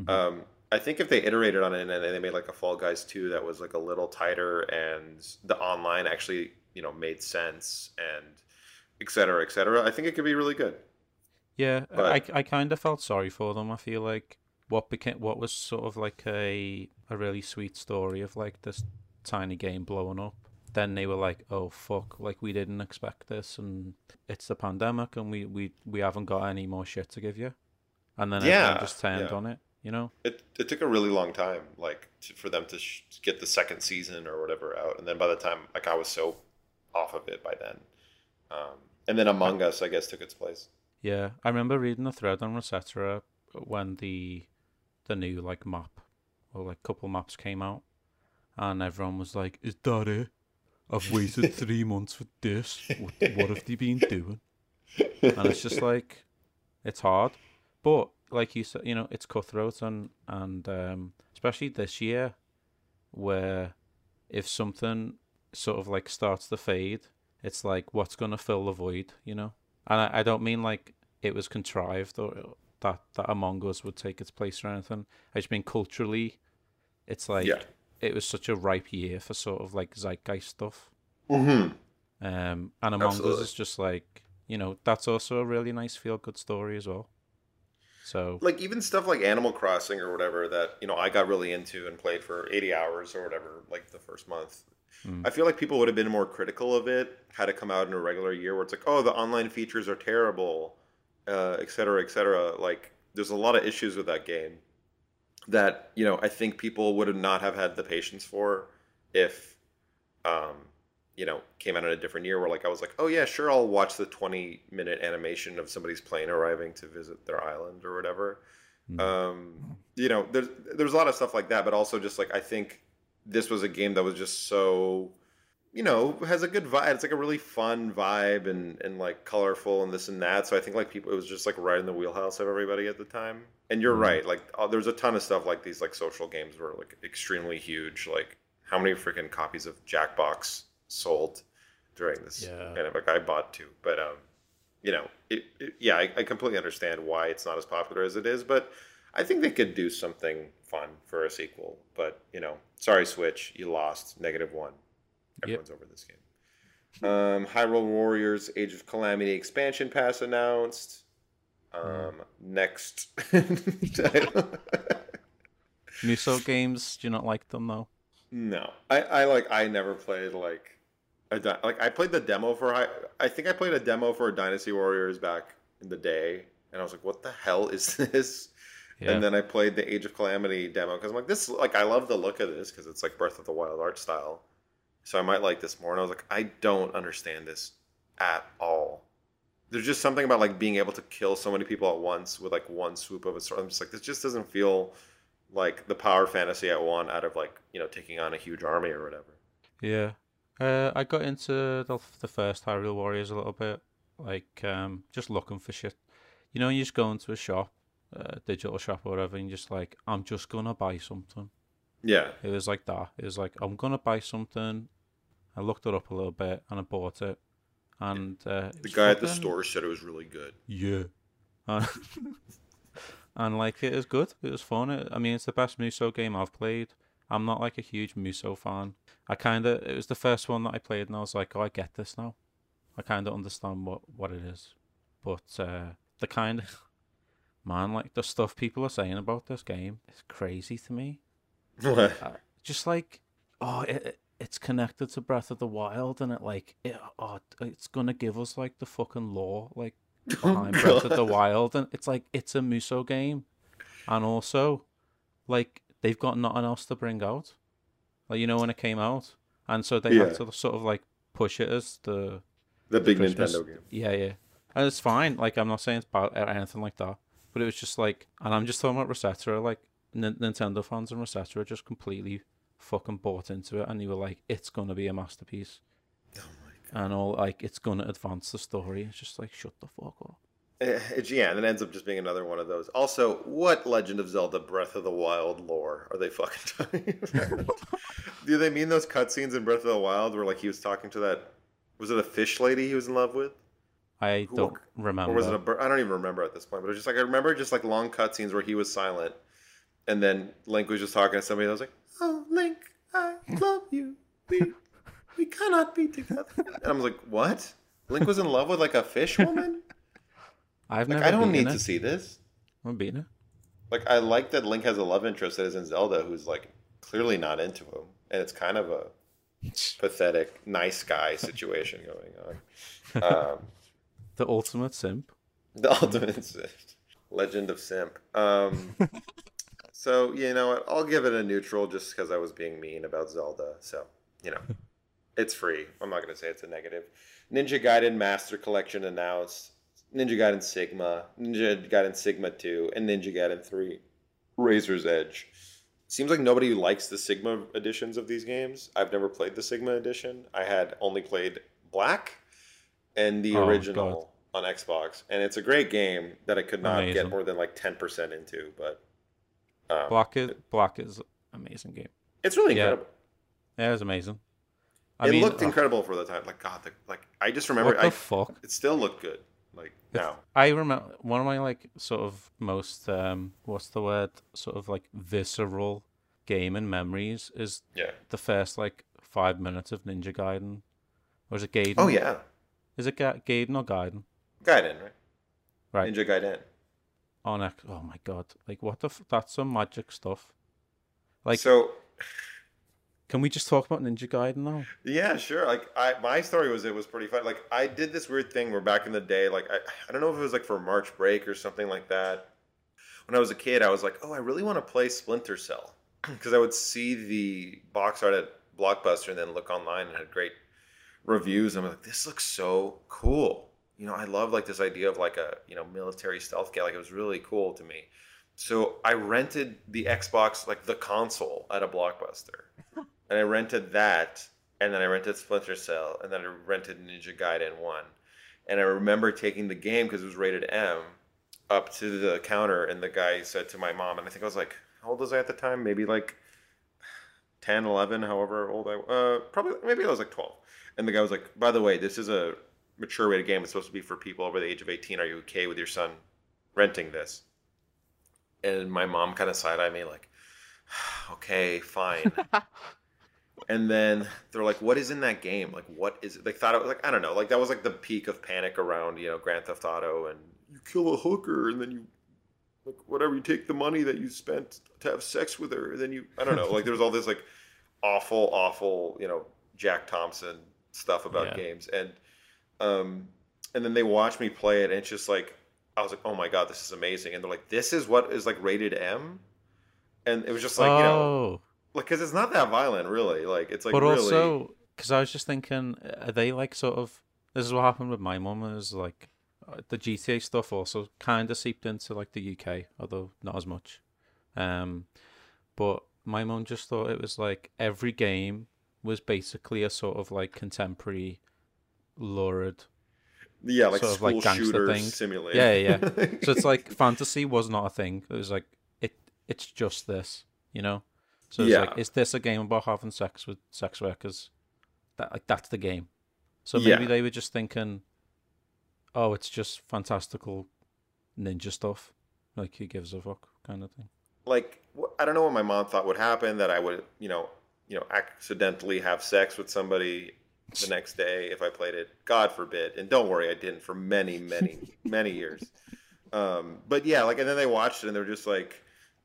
[SPEAKER 7] um, I think if they iterated on it and then they made like a Fall Guys 2 that was like a little tighter and the online actually, you know, made sense and et cetera, et cetera, I think it could be really good.
[SPEAKER 8] Yeah,
[SPEAKER 7] But-
[SPEAKER 8] I I kind of felt sorry for them. I feel like what became what was sort of like a a really sweet story of like this tiny game blowing up. Then they were like, "Oh fuck! Like we didn't expect this, and it's the pandemic, and we we we haven't got any more shit to give you." And then
[SPEAKER 7] Yeah,
[SPEAKER 8] everyone just turned
[SPEAKER 7] yeah.
[SPEAKER 8] on it, you know.
[SPEAKER 7] It, it took a really long time, like to, for them to sh- get the second season or whatever out. And then by the time, like I was so off of it by then. Um, and then Among Us, I guess, took its place.
[SPEAKER 8] Yeah, I remember reading a thread on Resetera when the the new like map or like couple maps came out, and everyone was like, "Is that it? I've waited three months for this. What, what have they been doing?" And it's just like, it's hard, but like you said, you know, it's cutthroat and and um, especially this year, where if something sort of like starts to fade, it's like what's gonna fill the void, you know. And I, I don't mean like it was contrived or that that Among Us would take its place or anything. I just mean culturally, it's like
[SPEAKER 7] Yeah.
[SPEAKER 8] It was such a ripe year for sort of like zeitgeist stuff.
[SPEAKER 7] Mm-hmm.
[SPEAKER 8] Um, and Among
[SPEAKER 7] Absolutely.
[SPEAKER 8] Us is just like you know that's also a really nice feel good story as well. So
[SPEAKER 7] like even stuff like Animal Crossing or whatever that you know I got really into and played for 80 hours or whatever like the first month.
[SPEAKER 8] Mm.
[SPEAKER 7] I feel like people would have been more critical of it had it come out in a regular year where it's like, oh, the online features are terrible, uh, et cetera, et cetera. Like there's a lot of issues with that game that you know I think people would have not have had the patience for if um, you know came out in a different year where like I was like, oh yeah, sure, I'll watch the 20 minute animation of somebody's plane arriving to visit their island or whatever. Um, you know, there's there's a lot of stuff like that, but also just like I think this was a game that was just so you know has a good vibe. It's like a really fun vibe and and like colorful and this and that. So i think like people it was just like right in the wheelhouse of everybody at the time. And you're right like uh, there's a ton of stuff like these like social games were like extremely huge. Like how many freaking copies of jackbox sold during this
[SPEAKER 8] Yeah.
[SPEAKER 7] pandemic? I bought two but um you know it, it yeah I, I completely understand why it's not as popular as it is but I think they could do something fun for a sequel, but you know, sorry, Switch, you lost negative one. Everyone's over this game. Um, Hyrule Warriors: Age of Calamity expansion pass announced. Um, next, [LAUGHS]
[SPEAKER 8] Musou [LAUGHS] games, do you not like them though?
[SPEAKER 7] no, I, I like I never played like a di- like I played the demo for Hy- I think I played a demo for Dynasty Warriors back in the day, and I was like, what the hell is [LAUGHS] this?
[SPEAKER 8] Yeah.
[SPEAKER 7] And then I played the Age of Calamity demo because I'm like, this like I love the look of this because it's like Breath of the Wild art style. So I might like this more. And I was like, I don't understand this at all. There's just something about like being able to kill so many people at once with like one swoop of a sword. I'm just like, this just doesn't feel like the power fantasy I want out of like you know taking on a huge army or whatever.
[SPEAKER 8] Yeah. Uh, I got into the, the first Hyrule Warriors a little bit, like um, just looking for shit. You know, you just go into a shop, a digital shop or whatever, and you're just like, I'm just gonna buy something.
[SPEAKER 7] Yeah,
[SPEAKER 8] It was like that. It was like, I'm gonna buy something. I looked it up a little bit and I bought it. And uh,
[SPEAKER 7] the guy at the store said it was really good.
[SPEAKER 8] Yeah. And, [LAUGHS] and like it is good. It was fun. It, I mean, it's the best Musou game I've played. I'm not like a huge Musou fan. I kind of it was the first one that I played, and I was like, oh, I get this now. I kind of understand what what it is, but uh, the kind of [LAUGHS] man like the stuff people are saying about this game is crazy to me.
[SPEAKER 7] What?
[SPEAKER 8] Uh, just like oh, it, it- it's connected to Breath of the Wild, and it like it, oh, it's gonna give us like the fucking lore like [LAUGHS] behind Breath of the Wild, and it's like it's a Musou game, and also like they've got nothing else to bring out, like you know when it came out, and so they
[SPEAKER 7] Yeah.
[SPEAKER 8] had to sort of like push it as the
[SPEAKER 7] The big
[SPEAKER 8] Christmas-
[SPEAKER 7] Nintendo game.
[SPEAKER 8] Yeah, yeah, and it's fine. Like I'm not saying it's bad or anything like that, but it was just like, and I'm just talking about ResetEra. Like N- Nintendo fans and ResetEra are just completely fucking bought into it, and you were like, it's gonna be a masterpiece.
[SPEAKER 7] Oh my god.
[SPEAKER 8] And all like it's gonna advance the story. It's just like shut the fuck up.
[SPEAKER 7] Eh, It's, yeah, and it ends up just being another one of those. Also, what Legend of Zelda Breath of the Wild lore are they fucking [LAUGHS] talking about? Do they mean those cutscenes in Breath of the Wild where like he was talking to that was it a fish lady he was in love with?
[SPEAKER 8] I
[SPEAKER 7] Who-
[SPEAKER 8] don't remember.
[SPEAKER 7] Or was it a? I don't even remember at this point, but it was just like I remember just like long cutscenes where he was silent and then Link was just talking to somebody and I was like, Oh Link, I love you. We we cannot be together. And I was like, What? Link was in love with like a fish woman? [LAUGHS]
[SPEAKER 8] I've
[SPEAKER 7] Like
[SPEAKER 8] never.
[SPEAKER 7] I don't need
[SPEAKER 8] it.
[SPEAKER 7] to see this.
[SPEAKER 8] I've beaten it.
[SPEAKER 7] Like I like that Link has a love interest that is in Zelda who's like clearly not into him, and it's kind of a [LAUGHS] pathetic nice guy situation going on. [LAUGHS] Um,
[SPEAKER 8] The ultimate simp.
[SPEAKER 7] the ultimate Simp. legend of Simp. Um, so you know what? I'll give it a neutral just because I was being mean about Zelda. So you know, [LAUGHS] it's free. I'm not going to say it's a negative. Ninja Gaiden Master Collection announced. Ninja Gaiden Sigma, Ninja Gaiden Sigma 2, and Ninja Gaiden 3. Razor's Edge. Seems like nobody likes the Sigma editions of these games. I've never played the Sigma edition. I had only played Black and the
[SPEAKER 8] Oh,
[SPEAKER 7] original on Xbox, and it's a great game that I could not get more than like 10% into, but um,
[SPEAKER 8] Black is Black is amazing game.
[SPEAKER 7] it's really
[SPEAKER 8] Yeah.
[SPEAKER 7] incredible.
[SPEAKER 8] Yeah, it's amazing. I
[SPEAKER 7] it
[SPEAKER 8] mean,
[SPEAKER 7] looked
[SPEAKER 8] uh,
[SPEAKER 7] incredible for the time. Like God, the, like I just remember
[SPEAKER 8] What the
[SPEAKER 7] I,
[SPEAKER 8] fuck?
[SPEAKER 7] it still looked good. Like
[SPEAKER 8] If-
[SPEAKER 7] now.
[SPEAKER 8] I remember one of my like sort of most um what's the word sort of like visceral gaming memories is
[SPEAKER 7] Yeah.
[SPEAKER 8] the first like five minutes of Ninja Gaiden. Or is it Gaiden?
[SPEAKER 7] Oh yeah,
[SPEAKER 8] Is it Ga- Gaiden or Gaiden?
[SPEAKER 7] Gaiden, right?
[SPEAKER 8] Right.
[SPEAKER 7] Ninja Gaiden.
[SPEAKER 8] On oh my god! Like what the? F- that's some magic stuff. Like,
[SPEAKER 7] so
[SPEAKER 8] can we just talk about Ninja Gaiden now?
[SPEAKER 7] Yeah, sure. Like I, my story was it was pretty fun. Like I did this weird thing where back in the day, like I, I don't know if it was like for March break or something like that. When I was a kid, I was like, oh, I really want to play Splinter Cell [CLEARS THROAT] because I would see the box art at Blockbuster and then look online and had great reviews. I'm like, this looks so cool. You know, I love like this idea of like a you know military stealth game. Like it was really cool to me. So I rented the Xbox, like the console, at a Blockbuster [LAUGHS] and I rented that, and then I rented Splinter Cell, and then I rented Ninja Gaiden One, and I remember taking the game because it was rated M up to the counter, and the guy said to my mom, and I think I was like, how old was I at the time? Maybe like 10, 11, however old I uh probably maybe I was like 12, and the guy was like, by the way, this is a mature rated game. It's supposed to be for people over the age of 18. Are you okay with your son renting this? And my mom kind of side eyed me like, [SIGHS] okay, fine. [LAUGHS] and then they're like, "What is in that game? Like, what is it?" They thought it was like I don't know. Like that was like the peak of panic around you know Grand Theft Auto, and you kill a hooker, and then you like whatever you take the money that you spent to have sex with her, and then you I don't know. Like there was all this like awful, awful you know Jack Thompson stuff about
[SPEAKER 8] Yeah.
[SPEAKER 7] games, and um, and then they watch me play it, and it's just like I was like, "Oh my god, this is amazing!" And they're like, "This is what is like rated M." And it was just like, you know,
[SPEAKER 8] oh,
[SPEAKER 7] like because it's not that violent really like it's like
[SPEAKER 8] but
[SPEAKER 7] really
[SPEAKER 8] also because I was just thinking, are they like sort of? This is what happened with my mum. Is like uh, the GTA stuff also kind of seeped into like the UK, although not as much. Um, but my mum just thought it was like every game was basically a sort of like contemporary, lurid
[SPEAKER 7] yeah like
[SPEAKER 8] sort of, like, gangster thing.
[SPEAKER 7] simulator
[SPEAKER 8] Yeah, yeah. [LAUGHS] so it's like fantasy was not a thing. It was like it. It's just this, you know. So it's like,
[SPEAKER 7] Yeah.
[SPEAKER 8] is this a game about having sex with sex workers? That like that's the game. So
[SPEAKER 7] Yeah.
[SPEAKER 8] maybe they were just thinking, oh, it's just fantastical ninja stuff. Like who gives a fuck kind of thing.
[SPEAKER 7] like I don't know what my mom thought would happen that I would you know you know accidentally have sex with somebody the next day if I played it. God forbid. And don't worry, I didn't for many many [LAUGHS] many years. Um, but yeah, like and then they watched it and they were just like,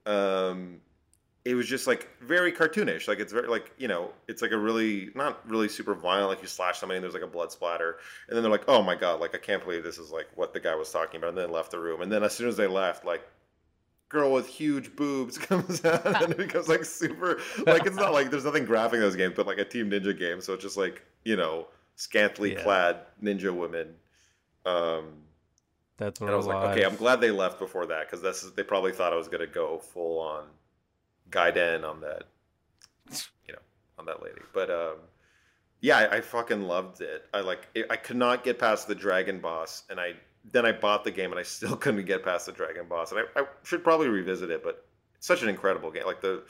[SPEAKER 7] um, it was just like very cartoonish. Like it's very like you know it's like a really not really super violent. Like you slash somebody and there's like a blood splatter, and then they're like, oh my god, like I can't believe this is like what the guy was talking about. And then left the room. And then as soon as they left, like girl with huge boobs [LAUGHS] comes out and it becomes like super like it's not like there's nothing graphic in those games but like a team ninja game so it's just like you know scantily
[SPEAKER 8] Yeah.
[SPEAKER 7] clad ninja women. Um
[SPEAKER 8] That's
[SPEAKER 7] and i was like okay i'm glad they left before that because this is they probably thought i was going to go full on gaiden on that you know on that lady. But um yeah I, I fucking loved it. I like it, i could not get past the dragon boss and i then i bought the game and i still [LAUGHS] couldn't get past the dragon boss and i, I should probably revisit it but it's such an incredible game like the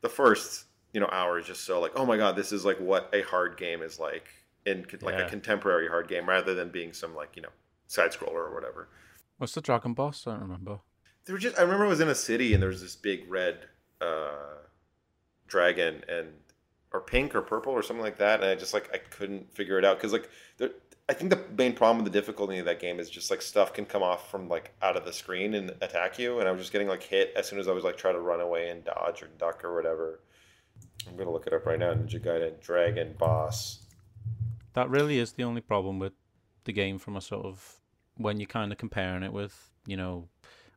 [SPEAKER 7] the first you know hour is just so like oh my god this is like what a hard game is like in like
[SPEAKER 8] Yeah.
[SPEAKER 7] a contemporary hard game rather than being some like you know side scroller or whatever
[SPEAKER 8] What's the dragon boss? I don't remember.
[SPEAKER 7] there were just I remember I was in a city and there was this big red uh, dragon and or pink or purple or something like that, and I just like I couldn't figure it out because like there, I think the main problem with the difficulty of that game is just like stuff can come off from like out of the screen and attack you, and I was just getting like hit as soon as I was like trying to run away and dodge or duck or whatever. I'm gonna look it up right now. Ninja Gaiden Dragon Boss.
[SPEAKER 8] That really is the only problem with the game from a sort of when you're kind of comparing it with, you know,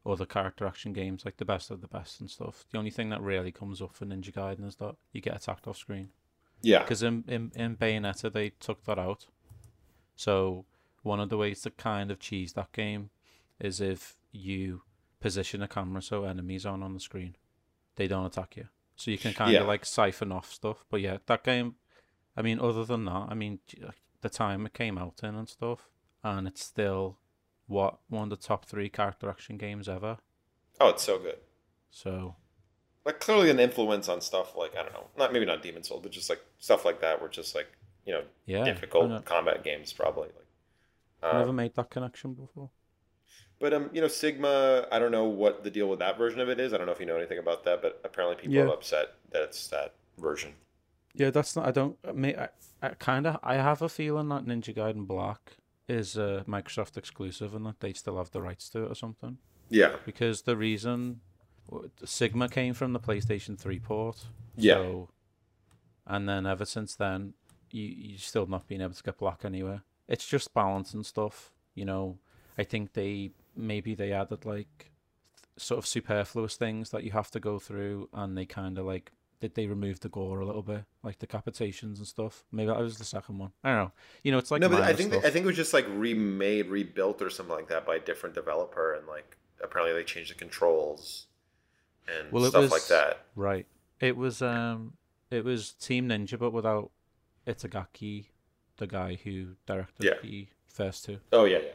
[SPEAKER 8] other character action games like the best of the best and stuff. The only thing that really comes up for Ninja Gaiden is that you get attacked off screen.
[SPEAKER 7] Yeah,
[SPEAKER 8] Because in, in, in Bayonetta, they took that out. So, one of the ways to kind of cheese that game is if you position a camera so enemies aren't on the screen, they don't attack you. So, you can kind
[SPEAKER 7] Yeah.
[SPEAKER 8] of like siphon off stuff. But yeah, that game, I mean, other than that, I mean, the time it came out in and stuff, and it's still what one of the top three character action games ever.
[SPEAKER 7] oh, it's so good.
[SPEAKER 8] So,
[SPEAKER 7] like clearly an influence on stuff like I don't know, not maybe not Demon Souls, but just like stuff like that, were just like you know
[SPEAKER 8] yeah,
[SPEAKER 7] difficult combat games probably. Like,
[SPEAKER 8] I never
[SPEAKER 7] um,
[SPEAKER 8] made that connection before.
[SPEAKER 7] but um, you know Sigma, I don't know what the deal with that version of it is. I don't know if you know anything about that, but apparently people
[SPEAKER 8] Yeah.
[SPEAKER 7] are upset that it's that version.
[SPEAKER 8] Yeah, that's not. I don't. I mean, I, I kind of. I have a feeling that Ninja Gaiden Black is a Microsoft exclusive, and that they still have the rights to it or something.
[SPEAKER 7] Yeah,
[SPEAKER 8] Because the reason Sigma came from the PlayStation Three port.
[SPEAKER 7] Yeah.
[SPEAKER 8] So, and then ever since then, you you still not being able to get Black anywhere. It's just balance and stuff. You know, I think they maybe they added like sort of superfluous things that you have to go through, and they kind of like did they remove the gore a little bit, like decapitations and stuff. Maybe that was the second one. I don't know. You know, it's like
[SPEAKER 7] no, but I think
[SPEAKER 8] stuff.
[SPEAKER 7] I think it was just like remade, rebuilt, or something like that by a different developer, and like apparently they changed the controls and
[SPEAKER 8] well,
[SPEAKER 7] stuff
[SPEAKER 8] was
[SPEAKER 7] like that.
[SPEAKER 8] Right. It was um, it was Team Ninja, but without Itagaki, the guy who directed
[SPEAKER 7] Yeah.
[SPEAKER 8] the first two.
[SPEAKER 7] Oh yeah, yeah.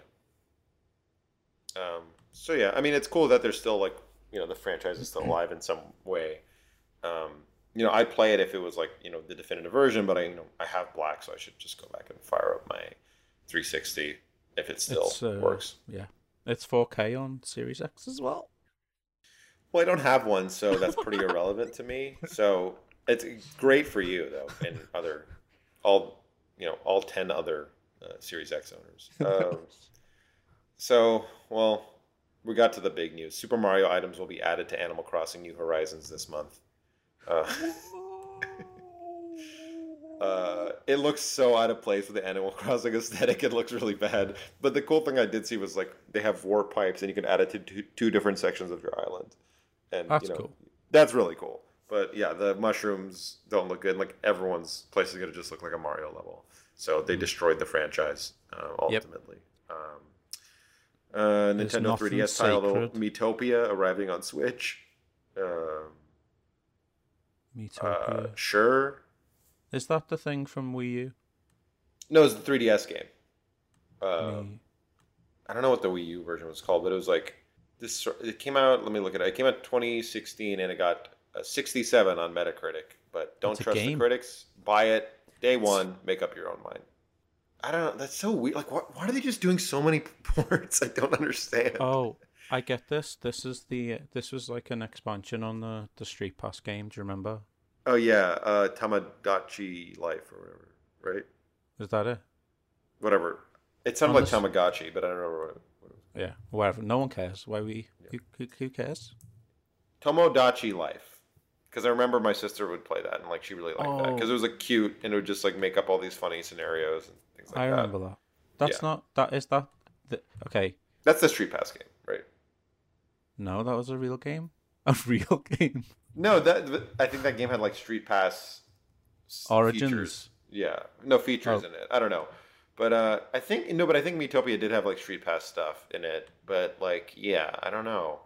[SPEAKER 7] Um, so yeah, I mean, it's cool that there's still like you know the franchise is still [CLEARS THROAT] alive in some way. Um, you know, I'd play it if it was like you know the definitive version, but I you know I have black, so I should just go back and fire up my 360 if it still
[SPEAKER 8] uh,
[SPEAKER 7] works.
[SPEAKER 8] Yeah, it's 4K on Series X as well.
[SPEAKER 7] Well, I don't have one, so that's pretty [LAUGHS] irrelevant to me. So it's great for you though, and other all you know all ten other uh, Series X owners. [LAUGHS] Um, so well, we got to the big news. Super Mario items will be added to Animal Crossing New Horizons this month. Uh, [LAUGHS] uh, it looks so out of place with the Animal [LAUGHS] Crossing aesthetic. It looks really bad. But the cool thing I did see was like they have warp pipes, and you can add it to two, two different sections of your island. And
[SPEAKER 8] That's
[SPEAKER 7] you know,
[SPEAKER 8] cool.
[SPEAKER 7] That's really cool. But yeah, the mushrooms don't look good. Like everyone's place is gonna just look like a Mario level. So they destroyed the franchise uh,
[SPEAKER 8] Mm. Yep.
[SPEAKER 7] ultimately. Um, uh, Nintendo 3DS title. Miitopia arriving on Switch. Um
[SPEAKER 8] Miitopia.
[SPEAKER 7] uh, sure.
[SPEAKER 8] Is that the thing from Wii U?
[SPEAKER 7] No, it's the 3DS game. Uh, I don't know what the Wii U version was called, but it was like this. It came out. Let me look at it. It came out 2016, and it got a 67 on Metacritic. But don't trust the critics. Buy it day one. Make up your own mind. I don't know. That's so weird. Like, why, why are they just doing so many [LAUGHS] ports? I don't understand.
[SPEAKER 8] Oh, I get this. This is the this was like an expansion on the the Street Pass game. Do you remember?
[SPEAKER 7] Oh yeah, uh, Tamagotchi Life or whatever, right?
[SPEAKER 8] Is that it?
[SPEAKER 7] Whatever. It sounded like Tamagotchi, but I don't remember what it, what it was.
[SPEAKER 8] Yeah. Whatever. No one cares. Why we? Who, who, who cares?
[SPEAKER 7] Tomodachi Life. Because I remember my sister would play that and like she really liked that because
[SPEAKER 8] Oh.
[SPEAKER 7] it was like cute and it would just like make up all these funny scenarios and things like
[SPEAKER 8] I
[SPEAKER 7] that.
[SPEAKER 8] I remember that. That's
[SPEAKER 7] Yeah.
[SPEAKER 8] not. That is that. The, okay.
[SPEAKER 7] That's the Street Pass game, right?
[SPEAKER 8] No, that was a real game. [LAUGHS] A real game.
[SPEAKER 7] No, that I think that game had like Street Pass
[SPEAKER 8] Origins.
[SPEAKER 7] features. Yeah, no features
[SPEAKER 8] Oh.
[SPEAKER 7] in it. I don't know, but uh, I think no, but I think Miitopia did have like Street Pass stuff in it. But like, yeah, I don't know.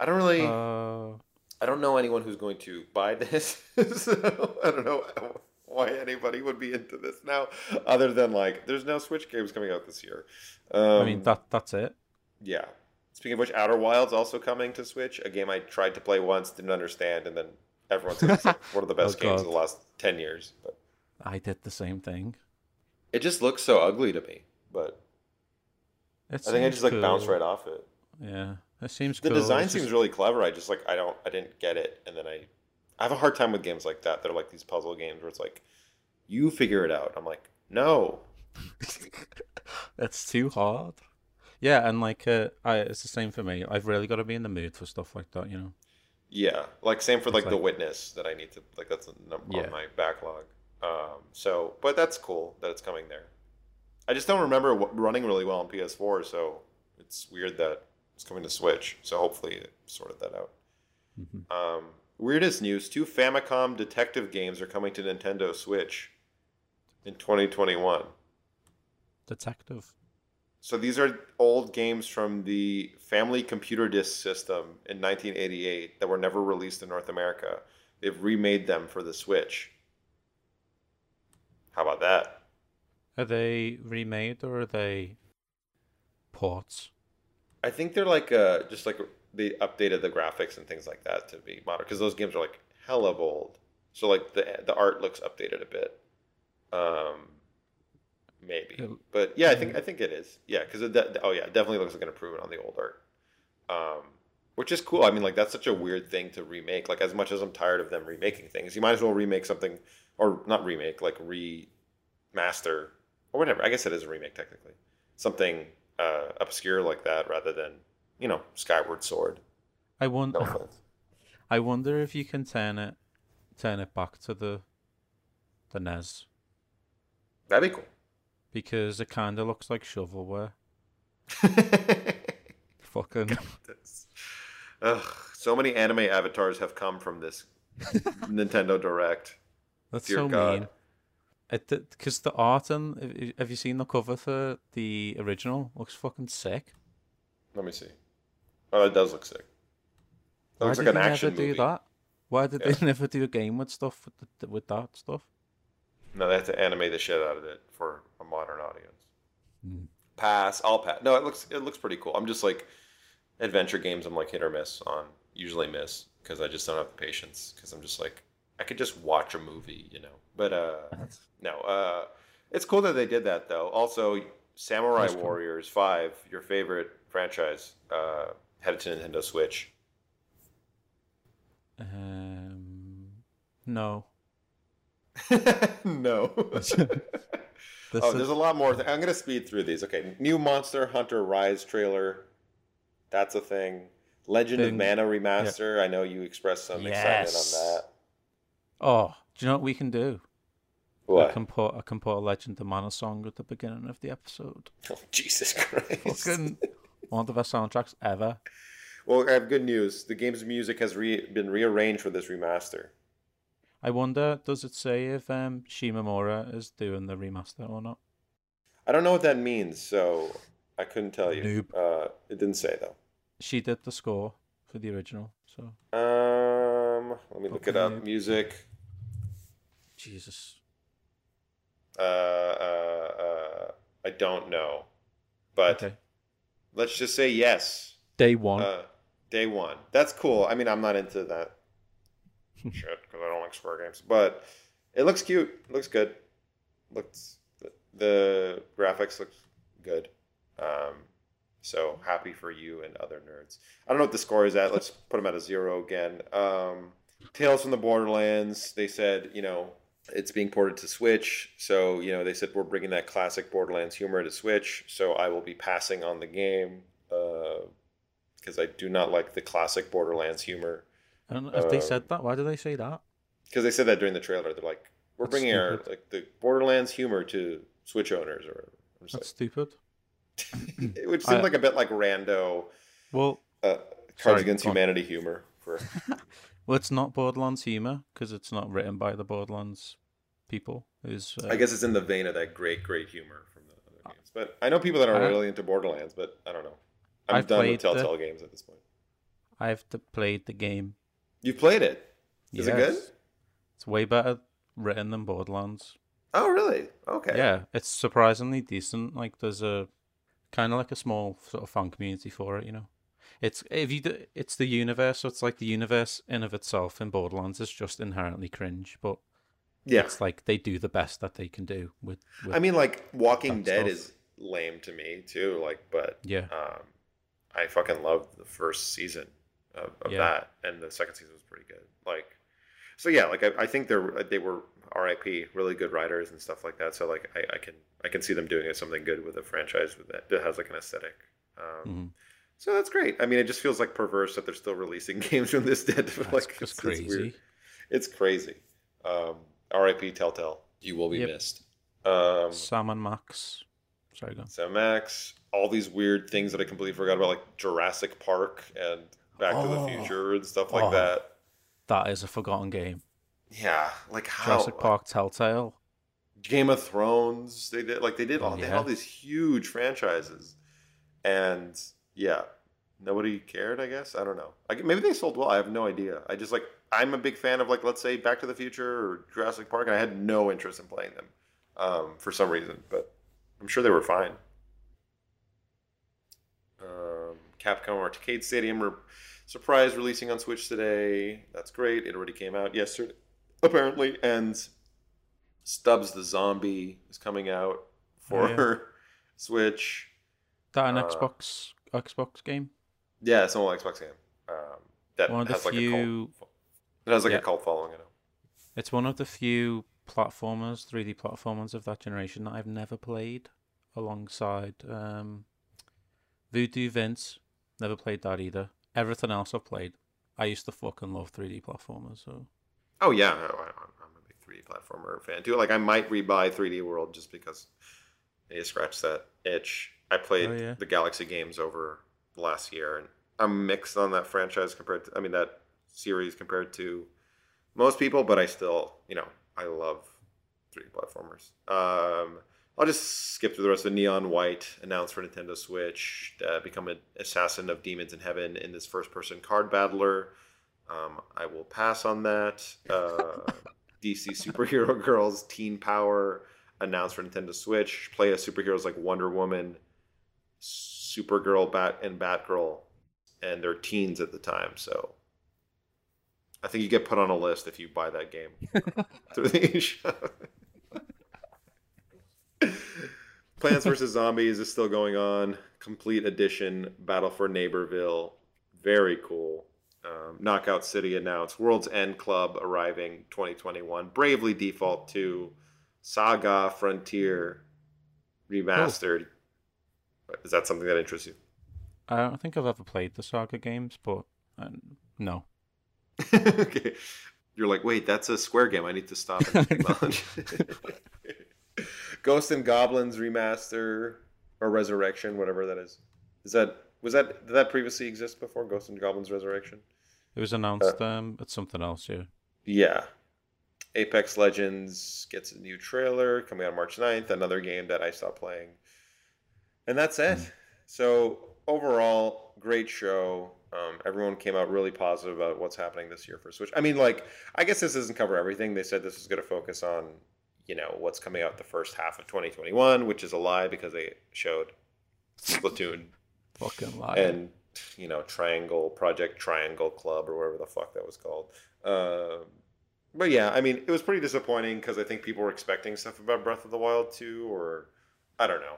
[SPEAKER 7] I don't really.
[SPEAKER 8] Uh,
[SPEAKER 7] I don't know anyone who's going to buy this, [LAUGHS] so I don't know why anybody would be into this now, other than like, there's no Switch games coming out this year. Um,
[SPEAKER 8] I mean that that's it.
[SPEAKER 7] yeah. Speaking of which, Outer Wilds also coming to Switch, a game I tried to play once, didn't understand, and then everyone said it's like [LAUGHS] one of the best
[SPEAKER 8] Oh,
[SPEAKER 7] games of the last ten years. But
[SPEAKER 8] I did the same thing.
[SPEAKER 7] it just looks so ugly to me. But
[SPEAKER 8] It
[SPEAKER 7] I think I just like bounce right off it.
[SPEAKER 8] Yeah, it seems
[SPEAKER 7] The
[SPEAKER 8] cool.
[SPEAKER 7] design
[SPEAKER 8] It's
[SPEAKER 7] seems
[SPEAKER 8] just-
[SPEAKER 7] really clever. I just like I don't I didn't get it, and then I I have a hard time with games like that. They're like these puzzle games where it's like you figure it out. I'm like no. [LAUGHS]
[SPEAKER 8] that's too hard. Yeah, and like uh, I, it's the same for me. I've really got to be in the mood for stuff like that, you know.
[SPEAKER 7] Yeah, like same for like,
[SPEAKER 8] It's
[SPEAKER 7] the Witness that I need to like that's number
[SPEAKER 8] Yeah.
[SPEAKER 7] on my backlog. Um, so but that's cool that it's coming there. I just don't remember running really well on PS4, so it's weird that it's coming to Switch. So hopefully it sorted that out.
[SPEAKER 8] Mhm.
[SPEAKER 7] Um, weirdest news: two Famicom detective games are coming to Nintendo Switch in 2021.
[SPEAKER 8] Detective.
[SPEAKER 7] So these are old games from the Family Computer Disk System in 1988 that were never released in North America. They've remade them for the Switch. How about that?
[SPEAKER 8] Are they remade or are they ports?
[SPEAKER 7] I think they're like uh, just like they updated the graphics and things like that to be modern because those games are like hell of old. So like the the art looks updated a bit. Um, maybe, but yeah, I think I think it is. Yeah, because it de- oh yeah, it definitely looks like an improvement on the old art. Um, which is cool. I mean, like that's such a weird thing to remake. Like as much as I'm tired of them remaking things, you might as well remake something, or not remake, like remaster or whatever. I guess it is a remake technically. Something uh, obscure like that, rather than you know Skyward Sword.
[SPEAKER 8] I wonder.
[SPEAKER 7] No. [LAUGHS]
[SPEAKER 8] I wonder if you can turn it, turn it back to the, the NES
[SPEAKER 7] That'd be cool.
[SPEAKER 8] because it kind of looks like shovelware. [LAUGHS] Fucking.
[SPEAKER 7] Ugh, so many anime avatars have come from this [LAUGHS] Nintendo Direct.
[SPEAKER 8] That's
[SPEAKER 7] Dear
[SPEAKER 8] so
[SPEAKER 7] God.
[SPEAKER 8] mean. It because the art and have you- seen the cover for the original? Looks fucking sick.
[SPEAKER 7] Let me see. Oh, it does look sick. It
[SPEAKER 8] Why
[SPEAKER 7] looks
[SPEAKER 8] did
[SPEAKER 7] like an action game.
[SPEAKER 8] Why did they
[SPEAKER 7] action
[SPEAKER 8] never
[SPEAKER 7] movie.
[SPEAKER 8] do that? Why did
[SPEAKER 7] Yeah.
[SPEAKER 8] they [LAUGHS] never do a game with stuff with the, with that stuff?
[SPEAKER 7] No, they have to animate the shit out of it for a modern audience.
[SPEAKER 8] Hmm.
[SPEAKER 7] Pass. I'll pass. No, it looks it looks pretty cool. I'm just like adventure games. I'm like hit or miss on. Usually miss because I just don't have the patience. Because I'm just like I could just watch a movie, you know. But uh, no. Uh, it's cool that they did that though. Also, Samurai
[SPEAKER 8] cool.
[SPEAKER 7] Warriors Five, your favorite franchise, uh, headed to Nintendo Switch.
[SPEAKER 8] Um, no. [LAUGHS]
[SPEAKER 7] no. [LAUGHS] Oh, there's a lot more. Th- I'm gonna speed through these. Okay, new Monster Hunter Rise trailer. That's a thing. Legend of Mana remaster. I know you expressed some excitement on that.
[SPEAKER 8] Oh, do you know what we can do?
[SPEAKER 7] What?
[SPEAKER 8] I can put I can put a Legend of Mana song at the beginning of the episode. [LAUGHS]
[SPEAKER 7] Oh, Jesus Christ.
[SPEAKER 8] Fucking one of the best soundtracks ever.
[SPEAKER 7] Well, I have good news. The game's music has re- been rearranged for this remaster.
[SPEAKER 8] I wonder, does it say if um, Shimomura is doing the remaster or not?
[SPEAKER 7] I don't know what that means, so I couldn't tell you.
[SPEAKER 8] Noob.
[SPEAKER 7] Uh, it didn't say though.
[SPEAKER 8] She did the score for the original, so
[SPEAKER 7] Um, let me look it up. Music.
[SPEAKER 8] Jesus.
[SPEAKER 7] Uh, uh, uh, I don't know, but
[SPEAKER 8] Okay.
[SPEAKER 7] let's just say yes.
[SPEAKER 8] Day one.
[SPEAKER 7] Uh, day one. That's cool. I mean, I'm not into that [LAUGHS] shit because I don't like square games, but it looks cute. It looks good. Looks the, the graphics looks good. Um, So happy for you and other nerds. I don't know what the score is at. Let's put them at a zero again. Um, Tales from the Borderlands. They said, you know, it's being ported to Switch. So, you know, they said we're bringing that classic Borderlands humor to Switch. So I will be passing on the game because I do not like the classic Borderlands humor.
[SPEAKER 8] I don't know if they
[SPEAKER 7] Uh,
[SPEAKER 8] said that. Why did they say that?
[SPEAKER 7] Because they said that during the trailer. They're like, we're
[SPEAKER 8] That's
[SPEAKER 7] bringing our like the Borderlands humor to Switch owners, or
[SPEAKER 8] That's stupid.
[SPEAKER 7] like, it [LAUGHS] would seem
[SPEAKER 8] I-
[SPEAKER 7] like a bit like rando
[SPEAKER 8] Well,
[SPEAKER 7] uh, Cards
[SPEAKER 8] Sorry,
[SPEAKER 7] Against
[SPEAKER 8] on.
[SPEAKER 7] Humanity humor for [LAUGHS]
[SPEAKER 8] well, it's not Borderlands humor because it's not written by the Borderlands people. Who's uh,
[SPEAKER 7] I guess it's in the vein of that great, great humor from the other games. But I know people that are
[SPEAKER 8] I-
[SPEAKER 7] really into Borderlands, but I don't know. I'm
[SPEAKER 8] I've
[SPEAKER 7] done with
[SPEAKER 8] played the-
[SPEAKER 7] Telltale games at this point.
[SPEAKER 8] I've played the game.
[SPEAKER 7] You've played it. Is it good?
[SPEAKER 8] It's way better written than Borderlands.
[SPEAKER 7] Oh, really? Okay.
[SPEAKER 8] Yeah, it's surprisingly decent. Like there's a kind of like a small sort of fan community for it. You know, it's if you do, it's the universe. So it's like the universe in of itself in Borderlands is just inherently cringe, but
[SPEAKER 7] Yeah.
[SPEAKER 8] it's like they do the best that they can do with. with
[SPEAKER 7] I mean, like Walking Dead
[SPEAKER 8] stuff.
[SPEAKER 7] is lame to me too. Like, but
[SPEAKER 8] yeah,
[SPEAKER 7] um, I fucking loved the first season of, of
[SPEAKER 8] Yeah.
[SPEAKER 7] that, and the second season was pretty good. Like, so yeah, like I, I think they're they were R.I.P. really good writers and stuff like that. So like I, I can I can see them doing something good with a franchise with that that has like an aesthetic. Um,
[SPEAKER 8] Mhm.
[SPEAKER 7] So that's great. I mean, it just feels like perverse that they're still releasing [LAUGHS] games from this dead.
[SPEAKER 8] that's
[SPEAKER 7] like [LAUGHS]
[SPEAKER 8] just
[SPEAKER 7] it's, it's
[SPEAKER 8] crazy.
[SPEAKER 7] weird. It's crazy. Um, R.I.P. Telltale. You will be
[SPEAKER 8] Yep.
[SPEAKER 7] missed. Um,
[SPEAKER 8] Sam and Max. Sorry, go. on.
[SPEAKER 7] so Max, all these weird things that I completely forgot about, like Jurassic Park and Back to the
[SPEAKER 8] Oh.
[SPEAKER 7] Future and stuff like
[SPEAKER 8] Oh.
[SPEAKER 7] that.
[SPEAKER 8] That is a forgotten game.
[SPEAKER 7] Yeah, like how
[SPEAKER 8] Jurassic Park Telltale.
[SPEAKER 7] Game of Thrones. They did like they did all
[SPEAKER 8] Oh,
[SPEAKER 7] they had all these huge franchises, and yeah, nobody cared. I guess I don't know. Like maybe they sold well. I have no idea. I just like I'm a big fan of like let's say Back to the Future or Jurassic Park, and I had no interest in playing them um, for some reason, but I'm sure they were fine. Um, Capcom or Arcade Stadium re- surprise releasing on Switch today. That's great. It already came out yesterday, apparently. And Stubbs the Zombie is coming out for
[SPEAKER 8] Oh, [LAUGHS]
[SPEAKER 7] Switch.
[SPEAKER 8] That an
[SPEAKER 7] Uh,
[SPEAKER 8] Xbox Xbox game?
[SPEAKER 7] Yeah, it's an old Xbox game. Um, that
[SPEAKER 8] One of the
[SPEAKER 7] has like
[SPEAKER 8] few-
[SPEAKER 7] cult. It has like
[SPEAKER 8] Yeah.
[SPEAKER 7] a cult following. I know.
[SPEAKER 8] It's one of the few platformers, 3D platformers of that generation that I've never played alongside um, Voodoo Vince. Never played that either. Everything else I've played. I used to fucking love 3D platformers, so
[SPEAKER 7] Oh yeah, I- I'm a big 3D platformer fan too. Like I might rebuy 3D World just because they scratch that itch. I played
[SPEAKER 8] Oh, yeah.
[SPEAKER 7] the Galaxy games over the last year, and I'm mixed on that franchise compared to, I mean, that series compared to most people, but I still, you know, I love 3D platformers. Um, I'll just skip through the rest of Neon White announced for Nintendo Switch. Uh, become an assassin of demons in heaven in this first-person card battler. Um, I will pass on that. Uh, [LAUGHS] DC Superhero Girls Teen Power announced for Nintendo Switch. Play as superheroes like Wonder Woman, Supergirl, Bat, and Batgirl, and they're teens at the time. So I think you get put on a list if you buy that game [LAUGHS] through the [LAUGHS] eShop. Plants vs Zombies is still going on. Complete edition. Battle for Neighborville. Very cool. Um, Knockout City announced. World's End Club arriving 2021. Bravely Default 2. Saga Frontier remastered. Is that something that interests you?
[SPEAKER 8] I don't think I've ever played the Saga games, but uh, no. [LAUGHS]
[SPEAKER 7] okay. You're like, wait, that's a Square game. I need to stop and. [LAUGHS] Ghost and Goblins remaster or resurrection, whatever that is. Is that was that did that previously exist before Ghost and Goblins Resurrection?
[SPEAKER 8] It was announced um, at something else, yeah.
[SPEAKER 7] Yeah. Apex Legends gets a new trailer coming out March 9th, another game that I stopped playing. And that's it. So, overall, great show. Um, everyone came out really positive about what's happening this year for Switch. I mean, like, I guess this doesn't cover everything. They said this is going to focus on, you know, what's coming out the first half of 2021, which is a lie because they showed Splatoon
[SPEAKER 8] Fucking lie.
[SPEAKER 7] and you know triangle project triangle club or whatever the fuck that was called um, but yeah i mean it was pretty disappointing because i think people were expecting stuff about breath of the wild 2 or i don't know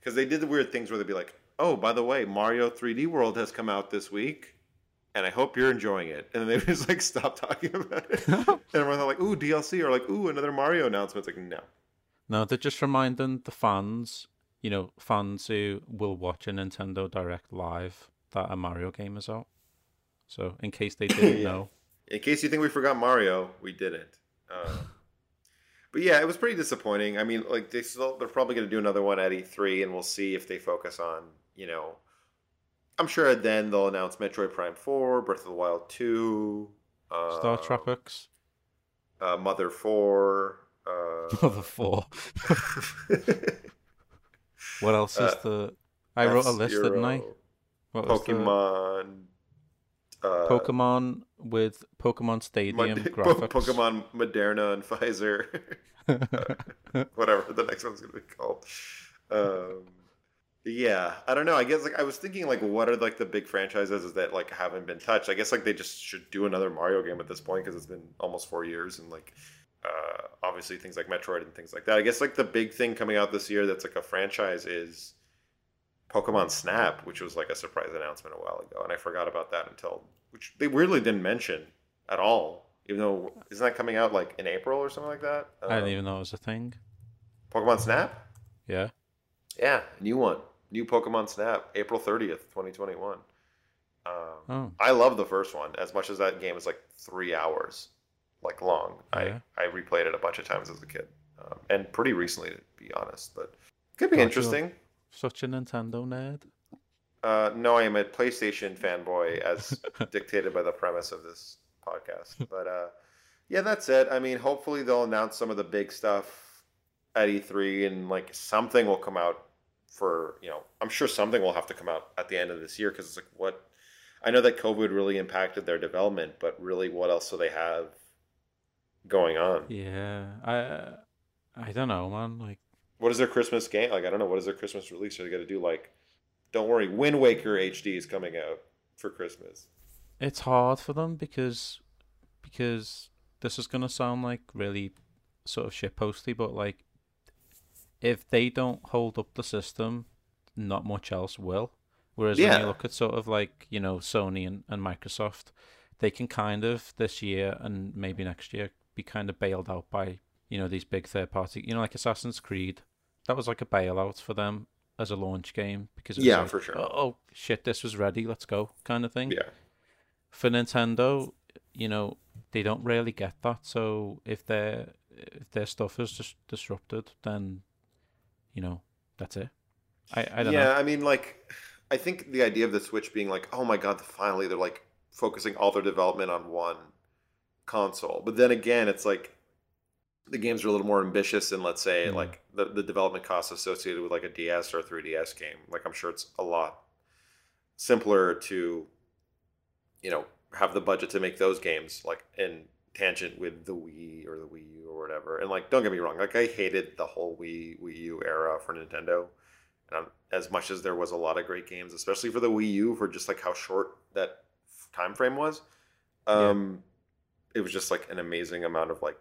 [SPEAKER 7] because they did the weird things where they'd be like "Oh, by the way, Mario 3D World has come out this week, and I hope you're enjoying it." And then they [LAUGHS] just like stop talking about it, [LAUGHS] and everyone's like, "Ooh, DLC," or like, "Ooh, another Mario announcement." It's like, no.
[SPEAKER 8] No, they're just reminding the fans, you know, fans who will watch a Nintendo Direct live that a Mario game is out. So, in case they [COUGHS] didn't
[SPEAKER 7] Yeah.
[SPEAKER 8] know,
[SPEAKER 7] In case you think we forgot Mario, we didn't. Uh, [LAUGHS] but yeah, it was pretty disappointing. I mean, like they still, they're probably going to do another one at E3, and we'll see if they focus on, you know, I'm sure then they'll announce Metroid Prime 4, Breath of the Wild 2, uh,
[SPEAKER 8] Star Tropics,
[SPEAKER 7] uh, Mother 4. Uh, [LAUGHS]
[SPEAKER 8] Mother Four. [LAUGHS] What else is
[SPEAKER 7] Uh,
[SPEAKER 8] the? I wrote a list, didn't I? What was the-
[SPEAKER 7] Pokemon. Uh,
[SPEAKER 8] Pokemon with Pokemon Stadium [LAUGHS]
[SPEAKER 7] Mod- Po-
[SPEAKER 8] graphics.
[SPEAKER 7] Pokemon Moderna and [LAUGHS] Pfizer. [LAUGHS] whatever the next one's gonna be called. Um, yeah, I don't know. I guess like I was thinking like what are like the big franchises that like haven't been touched? I guess like they just should do another Mario game at this point because it's been almost four years and like uh, obviously things like Metroid and things like that. I guess like the big thing coming out this year that's like a franchise is Pokemon Snap, which was like a surprise announcement a while ago, and I forgot about that until which they weirdly didn't mention at all. Even though isn't that coming out like in April or something like that?
[SPEAKER 8] I didn't
[SPEAKER 7] Um,
[SPEAKER 8] even know it was a thing.
[SPEAKER 7] Pokemon Snap.
[SPEAKER 8] Yeah.
[SPEAKER 7] Yeah, new one, new Pokemon Snap, April thirtieth, twenty twenty one. Um,
[SPEAKER 8] Oh.
[SPEAKER 7] I love the first one as much as that game is like three hours, like long.
[SPEAKER 8] Yeah.
[SPEAKER 7] I I replayed it a bunch of times as a kid, um, and pretty recently to be honest, but could be
[SPEAKER 8] Gotcha.
[SPEAKER 7] interesting.
[SPEAKER 8] Such a Nintendo nerd.
[SPEAKER 7] Uh, no, I am a PlayStation fanboy, as [LAUGHS] dictated by the premise of this podcast. But uh, yeah, that's it. I mean, hopefully they'll announce some of the big stuff at E3, and like something will come out for you know. I'm sure something will have to come out at the end of this year because it's like what. I know that COVID really impacted their development, but really, what else do they have going on?
[SPEAKER 8] Yeah. I I don't know, man. Like
[SPEAKER 7] What is their Christmas game? Like, I don't know. What is their Christmas release? Are they going to do like? Don't worry, Wind Waker HD is coming out for Christmas.
[SPEAKER 8] it's hard for them because because this is gonna sound like really sort of shitposty, but like if they don't hold up the system, not much else will. Whereas when you look at sort of like you know Sony and, and Microsoft, they can kind of this year and maybe next year be kind of bailed out by you know these big third party, you know like Assassin's Creed. That was like a bailout for them as a launch game because it was
[SPEAKER 7] Yeah,
[SPEAKER 8] like,
[SPEAKER 7] for sure.
[SPEAKER 8] Oh, oh shit, this was ready, let's go, kind of thing
[SPEAKER 7] Yeah.
[SPEAKER 8] for Nintendo, you know, they don't really get that. So if their if their stuff is just disrupted, then you know that's it. I I don't
[SPEAKER 7] yeah,
[SPEAKER 8] know.
[SPEAKER 7] I mean, like, I think the idea of the Switch being like, oh my god, finally they're like focusing all their development on one console. But then again, it's like the games are a little more ambitious than, let's say,
[SPEAKER 8] Mhm.
[SPEAKER 7] like the, the development costs associated with like a DS or a 3DS game. Like, I'm sure it's a lot simpler to, you know, have the budget to make those games like in tangent with the Wii or the Wii U or whatever. And like, don't get me wrong, like I hated the whole Wii Wii U era for Nintendo. And as much as there was a lot of great games, especially for the Wii U, for just like how short that time frame was, um, it was just like an amazing amount of like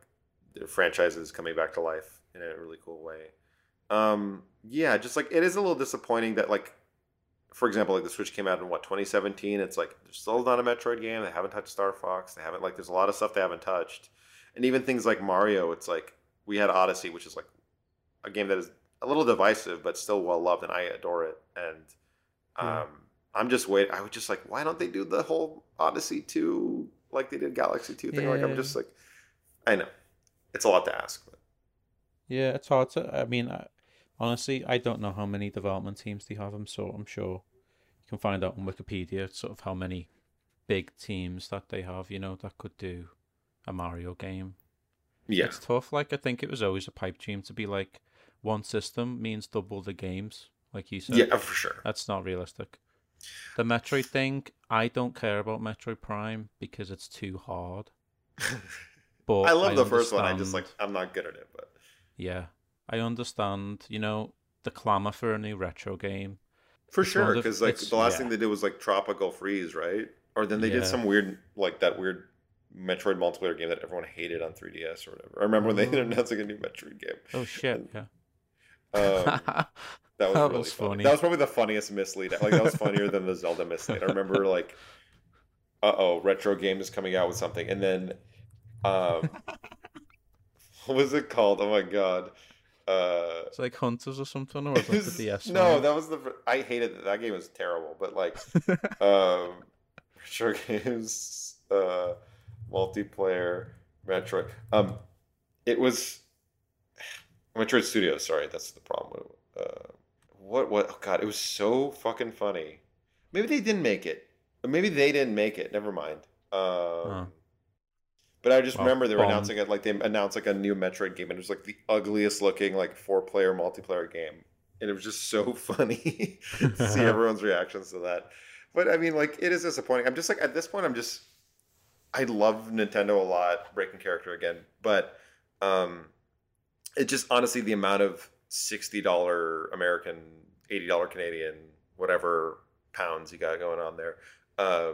[SPEAKER 7] franchises coming back to life in a really cool way. Um, yeah, just like it is a little disappointing that like, for example, like the Switch came out in what 2017. It's like there's still not a Metroid game. They haven't touched Star Fox. They haven't like there's a lot of stuff they haven't touched, and even things like Mario. It's like we had Odyssey, which is like a game that is a little divisive but still well loved, and I adore it. And um,
[SPEAKER 8] Yeah.
[SPEAKER 7] I'm just wait. I was just like, why don't they do the whole Odyssey two like they did Galaxy two thing? Like I'm just like, I know it's a lot to ask. But
[SPEAKER 8] Yeah, it's hard to. I mean, I, honestly, I don't know how many development teams they have. I'm so I'm sure you can find out on Wikipedia sort of how many big teams that they have. You know that could do a Mario game.
[SPEAKER 7] yeah,
[SPEAKER 8] It's tough. Like I think it was always a pipe dream to be like one system means double the games, like you said.
[SPEAKER 7] yeah, for sure.
[SPEAKER 8] That's not realistic. The Metroid thing, I don't care about Metroid Prime because it's too hard. [LAUGHS] But
[SPEAKER 7] I love the first one. I just like I'm not good at it, but
[SPEAKER 8] yeah, I understand. You know the clamor for a new retro game.
[SPEAKER 7] for
[SPEAKER 8] It's
[SPEAKER 7] sure because like the last
[SPEAKER 8] yeah.
[SPEAKER 7] thing they did was like Tropical Freeze, right? Or then they
[SPEAKER 8] Yeah.
[SPEAKER 7] did some weird like that weird Metroid multiplayer game that everyone hated on 3DS or whatever. I remember when they
[SPEAKER 8] Oh.
[SPEAKER 7] like [LAUGHS] a new Metroid game.
[SPEAKER 8] Oh shit! Yeah.
[SPEAKER 7] Um, [LAUGHS] That was
[SPEAKER 8] That
[SPEAKER 7] really
[SPEAKER 8] was
[SPEAKER 7] funny.
[SPEAKER 8] funny.
[SPEAKER 7] That was probably the funniest mislead. Like that was funnier than the Zelda mislead. I remember like, uh oh, retro game is coming out with something, and then, um, what was it called? Oh my god. Uh,
[SPEAKER 8] It's like Hunters or something, or was
[SPEAKER 7] it
[SPEAKER 8] it
[SPEAKER 7] was-
[SPEAKER 8] the [LAUGHS] DS?
[SPEAKER 7] no,
[SPEAKER 8] one?
[SPEAKER 7] that was the. I hated that. That game was terrible. But like, [LAUGHS] um, retro games, uh, multiplayer, Metroid. Um, it was Metroid Studios. Sorry, that's the problem. Uh, what? What? Oh God, it was so fucking funny. Maybe they didn't make it. Maybe they didn't make it. Never mind. Um, But I just
[SPEAKER 8] Well,
[SPEAKER 7] remember they were announcing it like they announced like a new Metroid game, and it was like the ugliest looking like four player multiplayer game, and it was just so [LAUGHS] funny to see [LAUGHS] everyone's reactions to that. But I mean, like it is disappointing. I'm just like at this point, I'm just I love Nintendo a lot, breaking character again, but um, it just honestly the amount of sixty dollar American, eighty dollar Canadian, whatever pounds you got going on there, uh,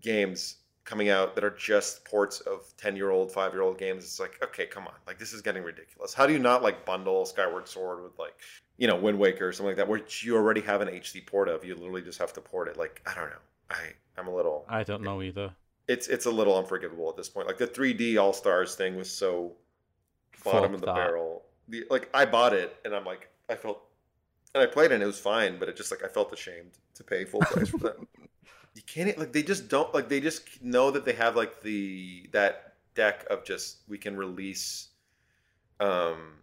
[SPEAKER 7] games coming out that are just ports of 10 year old 5 year old games it's like okay come on like this is getting ridiculous how do you not like bundle skyward sword with like you know wind waker or something like that which you already have an hd port of you literally just have to port it like i don't know i i'm a little
[SPEAKER 8] I don't know either.
[SPEAKER 7] it's it's a little unforgivable at this point like the 3d all stars thing was so bottom
[SPEAKER 8] Fuck
[SPEAKER 7] of the
[SPEAKER 8] that.
[SPEAKER 7] barrel the, like i bought it and i'm like i felt and i played it and it was fine but it just like i felt ashamed to pay full price for that [LAUGHS] you can't like they just don't like they just know that they have like the that deck of just we can release um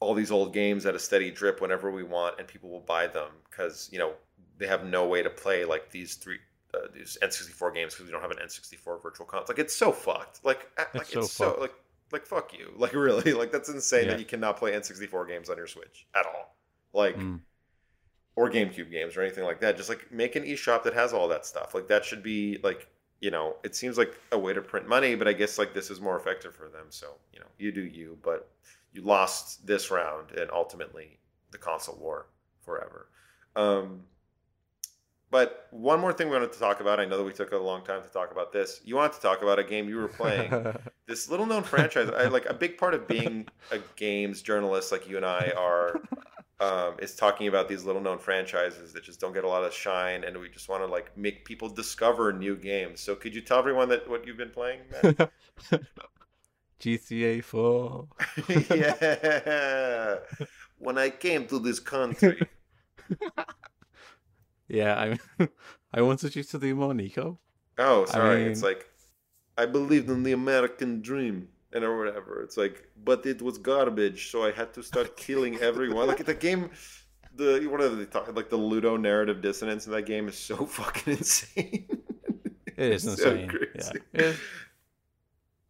[SPEAKER 7] all these old games at a steady drip whenever we want and people will buy them because you know they have no way to play like these three uh, these N64 games because we don't have an N64 virtual console. Like it's so fucked. Like uh, like
[SPEAKER 8] so
[SPEAKER 7] it's so like like fuck you. [LAUGHS] Like really like that's insane
[SPEAKER 8] Yeah.
[SPEAKER 7] that you cannot play N64 games on your Switch at all. Like
[SPEAKER 8] Mm.
[SPEAKER 7] Or GameCube games or anything like that. Just like make an eShop that has all that stuff. Like that should be like you know it seems like a way to print money, but I guess like this is more effective for them. So you know you do you, but you lost this round and ultimately the console war forever. Um, but one more thing we wanted to talk about. I know that we took a long time to talk about this. You wanted to talk about a game you were playing. [LAUGHS] this little known franchise. I like a big part of being a games journalist like you and I are um, is talking about these little known franchises that just don't get a lot of shine, and we just want to like make people discover new games. So could you tell everyone that what you've been playing? [LAUGHS]
[SPEAKER 8] GTA 4. [LAUGHS]
[SPEAKER 7] yeah. When I came to this country. [LAUGHS]
[SPEAKER 8] Yeah, I I wanted you to do more, Niko.
[SPEAKER 7] Oh, sorry. it's
[SPEAKER 8] mean-
[SPEAKER 7] like I believed in the American dream and or whatever. It's like, but it was garbage, so I had to start [LAUGHS] killing everyone. like the game, the what are they talking? Like the ludonarrative dissonance in that game is so [LAUGHS] fucking insane.
[SPEAKER 8] It is
[SPEAKER 7] It's [LAUGHS] so
[SPEAKER 8] insane. yeah.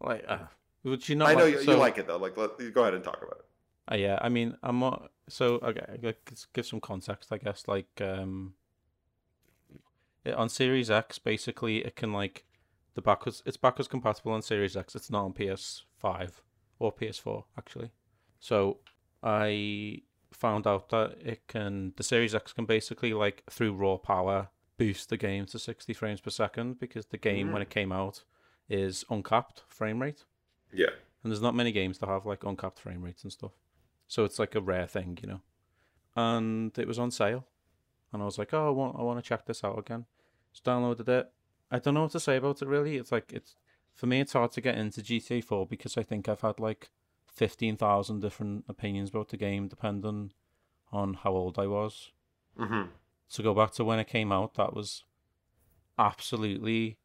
[SPEAKER 8] Like, uh, would you know?
[SPEAKER 7] I know
[SPEAKER 8] like-
[SPEAKER 7] you,
[SPEAKER 8] so-
[SPEAKER 7] you like it though. Like, let, go ahead and talk about it.
[SPEAKER 8] Uh, yeah, I mean, I'm not. So okay, let's give some context, I guess. Like, um, it, on Series X, basically, it can like the backwards. It's backwards compatible on Series X. It's not on PS5 or PS4 actually. So I found out that it can. The Series X can basically like through raw power boost the game to 60 frames per second because the game when hmm. it came out is uncapped frame rate
[SPEAKER 7] Yeah.
[SPEAKER 8] and there's not many games that have like uncapped frame rates and stuff. So it's like a rare thing, you know. And it was on sale, and I was like, oh, I want, I want to check this out again. Just downloaded it. I don't know what to say about it really. It's like it's for me, it's hard to get into GTA 4 because I think I've had like fifteen thousand different opinions about the game, depending on how old I was.
[SPEAKER 7] Mm-hmm.
[SPEAKER 8] To go back to when it came out, that was absolutely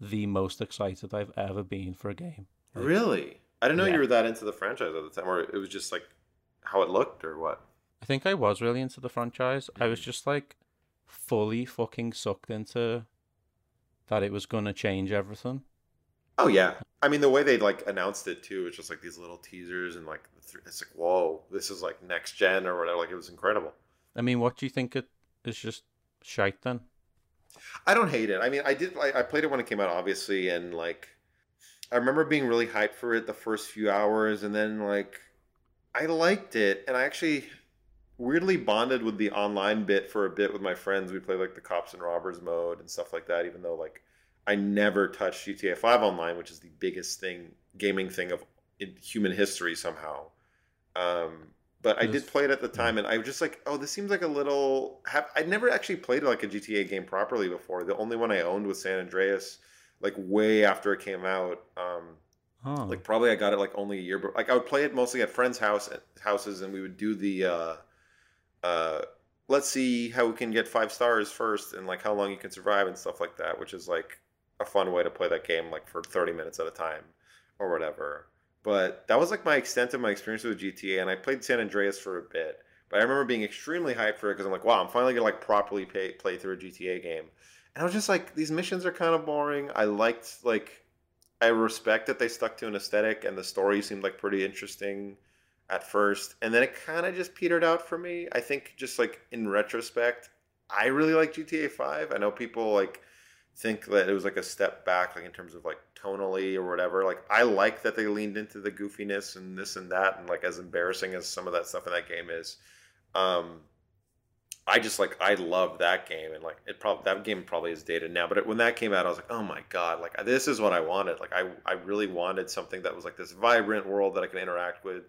[SPEAKER 8] the most excited I've ever been for a game. Like,
[SPEAKER 7] Really? I didn't know
[SPEAKER 8] Yeah.
[SPEAKER 7] you were that into the franchise at the time, or it was just like how it looked, or what?
[SPEAKER 8] I think I was really into the franchise. I was just like fully fucking sucked into that it was gonna change everything.
[SPEAKER 7] Oh yeah, I mean the way they like announced it too, it's just like these little teasers and like it's like whoa, this is like next gen or whatever. Like it was incredible.
[SPEAKER 8] I mean, what do you think it is just shite then?
[SPEAKER 7] I don't hate it. I mean, I did. I, I played it when it came out, obviously, and like I remember being really hyped for it the first few hours, and then like I liked it, and I actually weirdly bonded with the online bit for a bit with my friends. We played like the cops and robbers mode and stuff like that, even though like I never touched GTA 5 online, which is the biggest thing gaming thing of in human history somehow. Um, but I did play it at the time, and I was just like, oh, this seems like a little. Have I'd never actually played like a GTA game properly before. The only one I owned was San Andreas, like way after it came out. Um,
[SPEAKER 8] Oh,
[SPEAKER 7] like probably I got it like only a year, but like I would play it mostly at friends' house houses, and we would do the uh, uh, let's see how we can get five stars first, and like how long you can survive and stuff like that, which is like a fun way to play that game like for thirty minutes at a time or whatever. But that was like my extent of my experience with GTA, and I played San Andreas for a bit. But I remember being extremely hyped for it because I'm like, wow, I'm finally gonna like properly pay, play through a GTA game. And I was just like, these missions are kind of boring. I liked like I respect that they stuck to an aesthetic and the story seemed like pretty interesting at first. And then it kind of just petered out for me. I think just like in retrospect, I really like GTA 5. I know people like think that it was like a step back like in terms of like tonally or whatever. Like I like that they leaned into the goofiness and this and that and like as embarrassing as some of that stuff in that game is. Um I just like I love that game and like it probably that game probably is dated now, but it, when that came out, I was like, oh my god, like this is what I wanted. Like I I really wanted something that was like this vibrant world that I can interact with.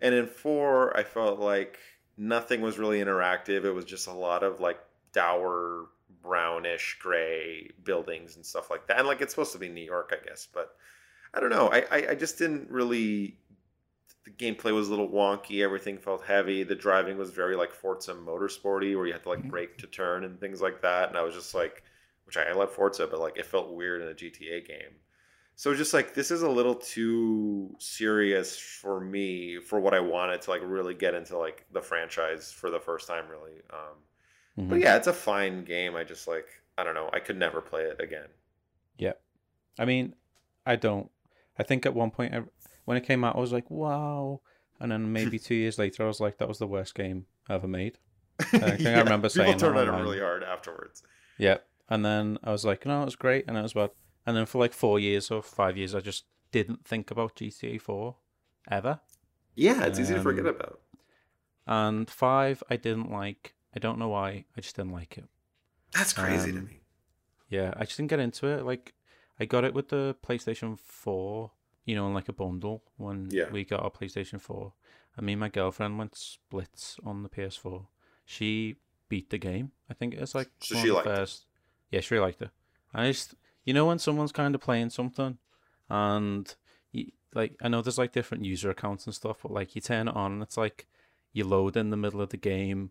[SPEAKER 7] And in four, I felt like nothing was really interactive. It was just a lot of like dour brownish gray buildings and stuff like that. And like it's supposed to be New York, I guess, but I don't know. I I, I just didn't really the gameplay was a little wonky. Everything felt heavy. The driving was very like Forza Motorsporty, where you had to like brake to turn and things like that. And I was just like, which I, I love Forza, but like it felt weird in a GTA game. So just like this is a little too serious for me for what I wanted to like really get into like the franchise for the first time, really. Um, But
[SPEAKER 8] mhm.
[SPEAKER 7] yeah, it's a fine game. I just like I don't know. I could never play it again.
[SPEAKER 8] Yeah. I mean, I don't. I think at one point, I, when it came out, I was like, wow. And then [LAUGHS] maybe two years later, I was like, that was the worst game ever made. [LAUGHS] I think I remember saying
[SPEAKER 7] people turned
[SPEAKER 8] that
[SPEAKER 7] on it really hard afterwards.
[SPEAKER 8] Yeah. And then I was like, no, it was great. And it was bad. And then for like four years or five years, I just didn't think about GTA 4 ever.
[SPEAKER 7] Yeah, it's easy to forget
[SPEAKER 8] Um,
[SPEAKER 7] about.
[SPEAKER 8] And five, I didn't like. I don't know why. I just didn't like it.
[SPEAKER 7] That's crazy to
[SPEAKER 8] um,
[SPEAKER 7] me.
[SPEAKER 8] Yeah, I just didn't get into it. Like, I got it with the PlayStation 4, you know, in like a bundle when
[SPEAKER 7] Yeah.
[SPEAKER 8] we got our PlayStation 4. And me and my girlfriend went splits on the PS4. She beat the game. I think it's like
[SPEAKER 7] So she liked it.
[SPEAKER 8] first. Yeah, she really liked it. I just, you know, when someone's kind of playing something, and you, like I know there's like different user accounts and stuff, but like you turn it on and it's like you load in the middle of the game,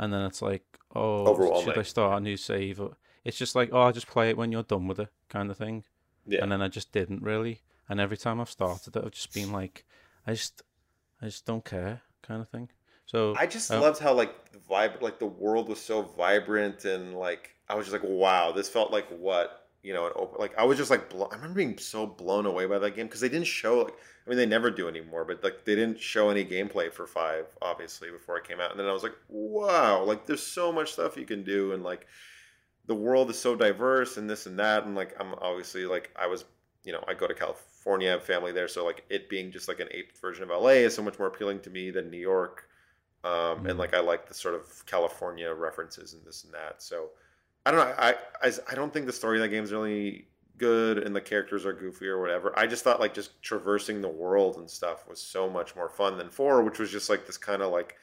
[SPEAKER 8] and then it's like, oh, should I start a new save? It's just like, oh, I'll just play it when you're done with it, kind of thing.
[SPEAKER 7] Yeah.
[SPEAKER 8] And then I just didn't really. And every time I've started it, I've just been like, I just, I just don't care, kind of thing. So
[SPEAKER 7] I just
[SPEAKER 8] uh,
[SPEAKER 7] loved how like the vibe, like the world was so vibrant and like I was just like, wow, this felt like what you know, an open. Like I was just like, blo- I remember being so blown away by that game because they didn't show like, I mean, they never do anymore, but like they didn't show any gameplay for five, obviously, before it came out, and then I was like, wow, like there's so much stuff you can do, and like the world is so diverse and this and that, and like I'm obviously like I was, you know, I go to California, have family there, so like it being just like an ape version of LA is so much more appealing to me than New York um,
[SPEAKER 8] Mhm.
[SPEAKER 7] and like I like the sort of California references and this and that. So I don't know. I I, I don't think the story of that game is really good, and the characters are goofy or whatever. I just thought like just traversing the world and stuff was so much more fun than four, which was just like this kind of like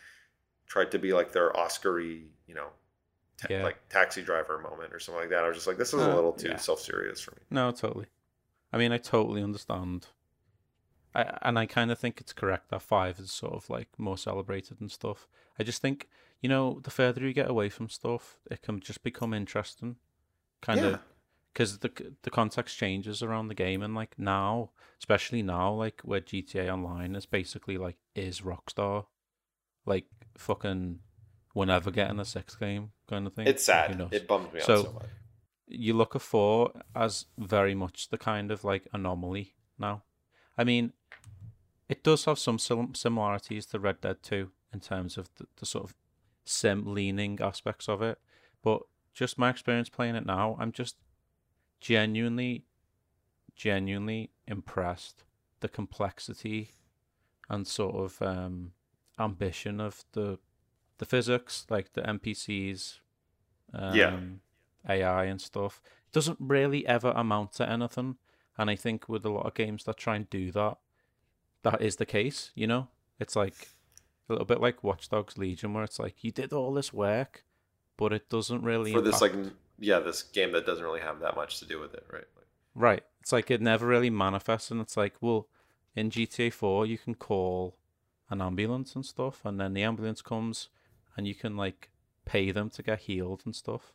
[SPEAKER 7] tried to be like their Oscar-y, you know, ta-
[SPEAKER 8] Yeah.
[SPEAKER 7] like taxi driver moment or something like that. I was just like, this is a
[SPEAKER 8] Uh,
[SPEAKER 7] little too
[SPEAKER 8] yeah.
[SPEAKER 7] self-serious for me.
[SPEAKER 8] No, totally. I mean, I totally understand. I and I kind of think it's correct that five is sort of like more celebrated and stuff. I just think you know the further you get away from stuff, it can just become interesting, kind
[SPEAKER 7] Yeah.
[SPEAKER 8] of, because the the context changes around the game and like now, especially now, like where GTA Online is basically like is Rockstar, like fucking, we're never getting a sixth game kind of thing.
[SPEAKER 7] It's sad. It bums me
[SPEAKER 8] So-
[SPEAKER 7] out so much.
[SPEAKER 8] you look at four as very much the kind of like anomaly now. I mean, it does have some similarities to Red Dead 2 in terms of the, the sort of sim leaning aspects of it, but just my experience playing it now, I'm just genuinely, genuinely impressed. The complexity and sort of um, ambition of the the physics, like the NPCs, um,
[SPEAKER 7] Yeah.
[SPEAKER 8] AI and stuff, It doesn't really ever amount to anything. And I think with a lot of games that try and do that, that is the case. You know, it's like a little bit like Watch Dogs Legion, where it's like you did all this work, but it doesn't really
[SPEAKER 7] For this like yeah, this game that doesn't really have that much to do with it, right? Like,
[SPEAKER 8] Right. It's like it never really manifests, and it's like, well, in GTA 4, you can call an ambulance and stuff, and then the ambulance comes, and you can like pay them to get healed and stuff.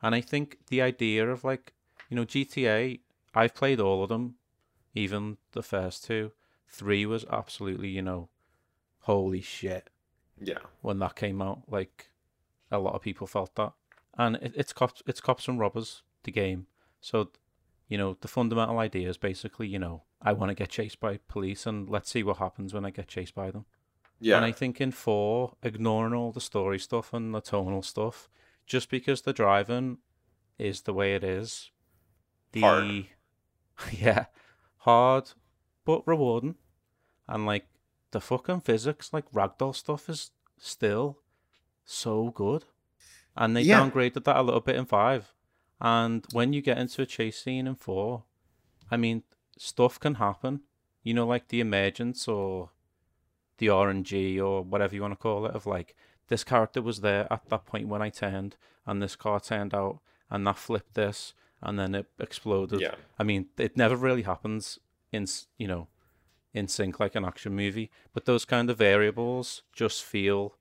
[SPEAKER 8] And I think the idea of like, you know, GTA, I've played all of them, even the first two. Three was absolutely, you know, holy shit
[SPEAKER 7] yeah.
[SPEAKER 8] when that came out. Like a lot of people felt that, and it, it's cops, it's cops and robbers, the game. So, you know, the fundamental idea is basically, you know, I want to get chased by police, and let's see what happens when I get chased by them.
[SPEAKER 7] Yeah.
[SPEAKER 8] And I think in four, ignoring all the story stuff and the tonal stuff, just because the driving is the way it is, the
[SPEAKER 7] Hard. [LAUGHS]
[SPEAKER 8] yeah, hard but rewarding, and like the fucking physics, like ragdoll stuff, is still so good, and they
[SPEAKER 7] Yeah.
[SPEAKER 8] downgraded that a little bit in five. And when you get into a chase scene in four, I mean, stuff can happen. You know, like the emergence or the RNG or whatever you want to call it, of like this character was there at that point when I turned, and this car turned out, and that flipped this, and then it exploded.
[SPEAKER 7] Yeah.
[SPEAKER 8] I mean, it never really happens in you know, in sync like an action movie, but those kind of variables just feel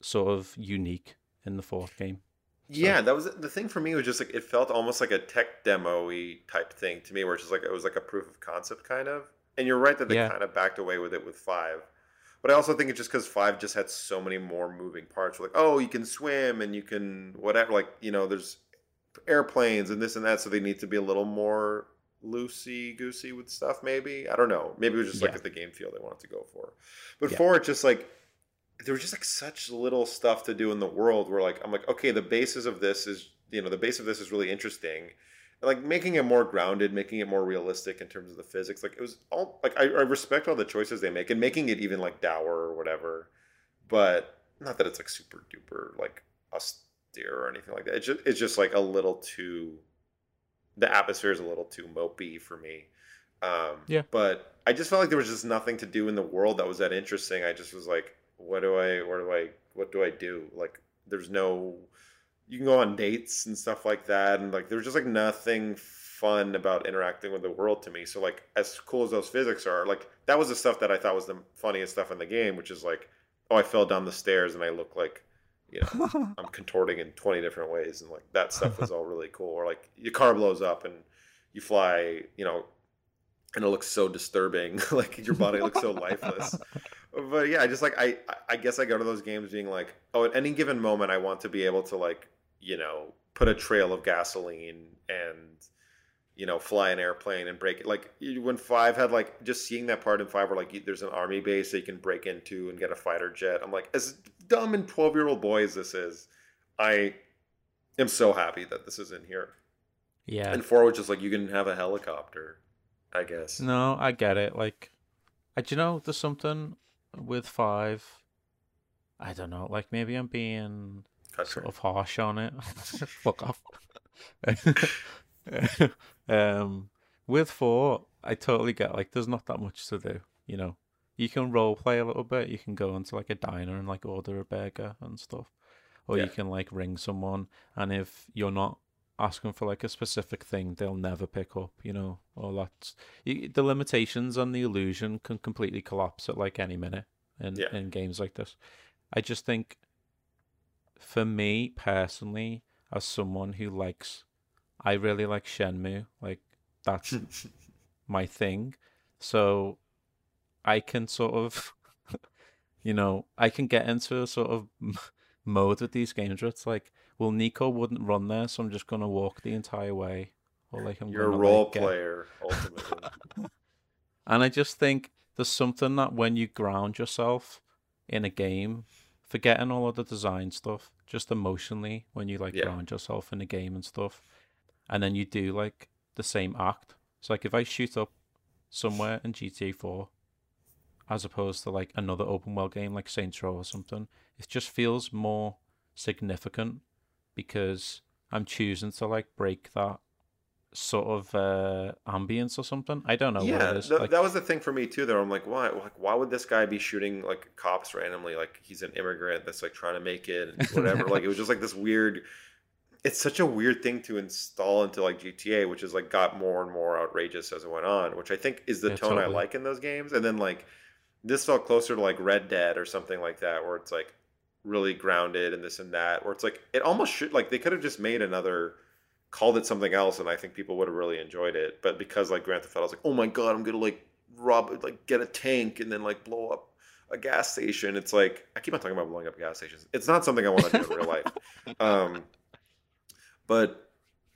[SPEAKER 8] sort of unique in the fourth game.
[SPEAKER 7] Yeah, that was the thing for me was just like it felt almost like a tech demo-y type thing to me, where it's just like it was like a proof of concept kind of. And you're right that they
[SPEAKER 8] Yeah.
[SPEAKER 7] kind of backed away with it with five, but I also think it's just because five just had so many more moving parts. Like, oh, you can swim and you can whatever. Like, you know, there's airplanes and this and that, so they need to be a little more loosey goosey with stuff. Maybe I don't know. Maybe it was just
[SPEAKER 8] Yeah.
[SPEAKER 7] like the game feel they wanted to go for. But
[SPEAKER 8] Yeah.
[SPEAKER 7] four, it's just like there was just like such little stuff to do in the world where like I'm like okay the basis of this is you know the base of this is really interesting and like making it more grounded making it more realistic in terms of the physics like it was all like I, I respect all the choices they make and making it even like dour or whatever but not that it's like super duper like austere or anything like that it's just, it's just like a little too the atmosphere is a little too mopey for me um
[SPEAKER 8] Yeah.
[SPEAKER 7] but i just felt like there was just nothing to do in the world that was that interesting i just was like what do I where do I what do I do? Like there's no you can go on dates and stuff like that and like there's just like nothing fun about interacting with the world to me. So like as cool as those physics are, like that was the stuff that I thought was the funniest stuff in the game, which is like, oh I fell down the stairs and I look like you know, [LAUGHS] I'm contorting in 20 different ways and like that stuff was all really cool. Or like your car blows up and you fly, you know, and it looks so disturbing. [LAUGHS] like your body looks so lifeless but yeah, I just like I I guess I go to those games being like, oh, at any given moment, I want to be able to like you know put a trail of gasoline and you know fly an airplane and break it. Like when five had like just seeing that part in five where like there's an army base that you can break into and get a fighter jet. I'm like, as dumb and twelve year old boy as this is, I am so happy that this is in here.
[SPEAKER 8] Yeah.
[SPEAKER 7] And four was just like you can have a helicopter, I guess.
[SPEAKER 8] No, I get it. Like, I, do you know, there's something with five. I don't know. Like, maybe I'm being
[SPEAKER 7] Country.
[SPEAKER 8] sort of harsh on it. [LAUGHS] Fuck off. [LAUGHS] [LAUGHS] um, with four, I totally get like there's not that much to do. You know, you can role play a little bit. You can go into like a diner and like order a burger and stuff, or you can like ring someone, and if you're not asking for like a specific thing, they'll never pick up. You know, or that's the limitations on the illusion can completely collapse at like any minute in
[SPEAKER 7] Yeah.
[SPEAKER 8] in games like this. I just think for me personally, as someone who likes, I really like Shenmue. Like that's [LAUGHS] my thing. So I can sort of, [LAUGHS] you know, I can get into a sort of [LAUGHS] mode with these games where it's like, well, Niko wouldn't run there, so I'm just gonna walk the entire way, or like I'm
[SPEAKER 7] You're a
[SPEAKER 8] gonna,
[SPEAKER 7] role
[SPEAKER 8] like, get-
[SPEAKER 7] player ultimately. [LAUGHS]
[SPEAKER 8] and I just think there's something that when you ground yourself in a game, forgetting all of the design stuff, just emotionally, when you like
[SPEAKER 7] Yeah.
[SPEAKER 8] ground yourself in a game and stuff, and then you do like the same act. So like if I shoot up somewhere in GTA 4, as opposed to like another open world game like Saints Row or something, it just feels more significant because I'm choosing to like break that sort of uh, ambience or something. I don't know
[SPEAKER 7] yeah,
[SPEAKER 8] what it is.
[SPEAKER 7] th-
[SPEAKER 8] like,
[SPEAKER 7] that was the thing for me too. Though I'm like, why? Like, why would this guy be shooting like cops randomly? Like he's an immigrant that's like trying to make it and [LAUGHS] whatever. like it was just like this weird. It's such a weird thing to install into like GTA, which is like got more and more outrageous as it went on. Which I think is the
[SPEAKER 8] Yeah,
[SPEAKER 7] tone I like in those games. And then like this felt closer to like Red Dead or something like that, where it's like really grounded and this and that. Where it's like it almost should like they could have just made another called it something else and I think people would have really enjoyed it. But because like Grand Theft Auto was like, oh my god, I'm gonna like rob like get a tank and then like blow up a gas station. It's like I keep on talking about blowing up gas stations. It's not something I want to do in real life. [LAUGHS] Um but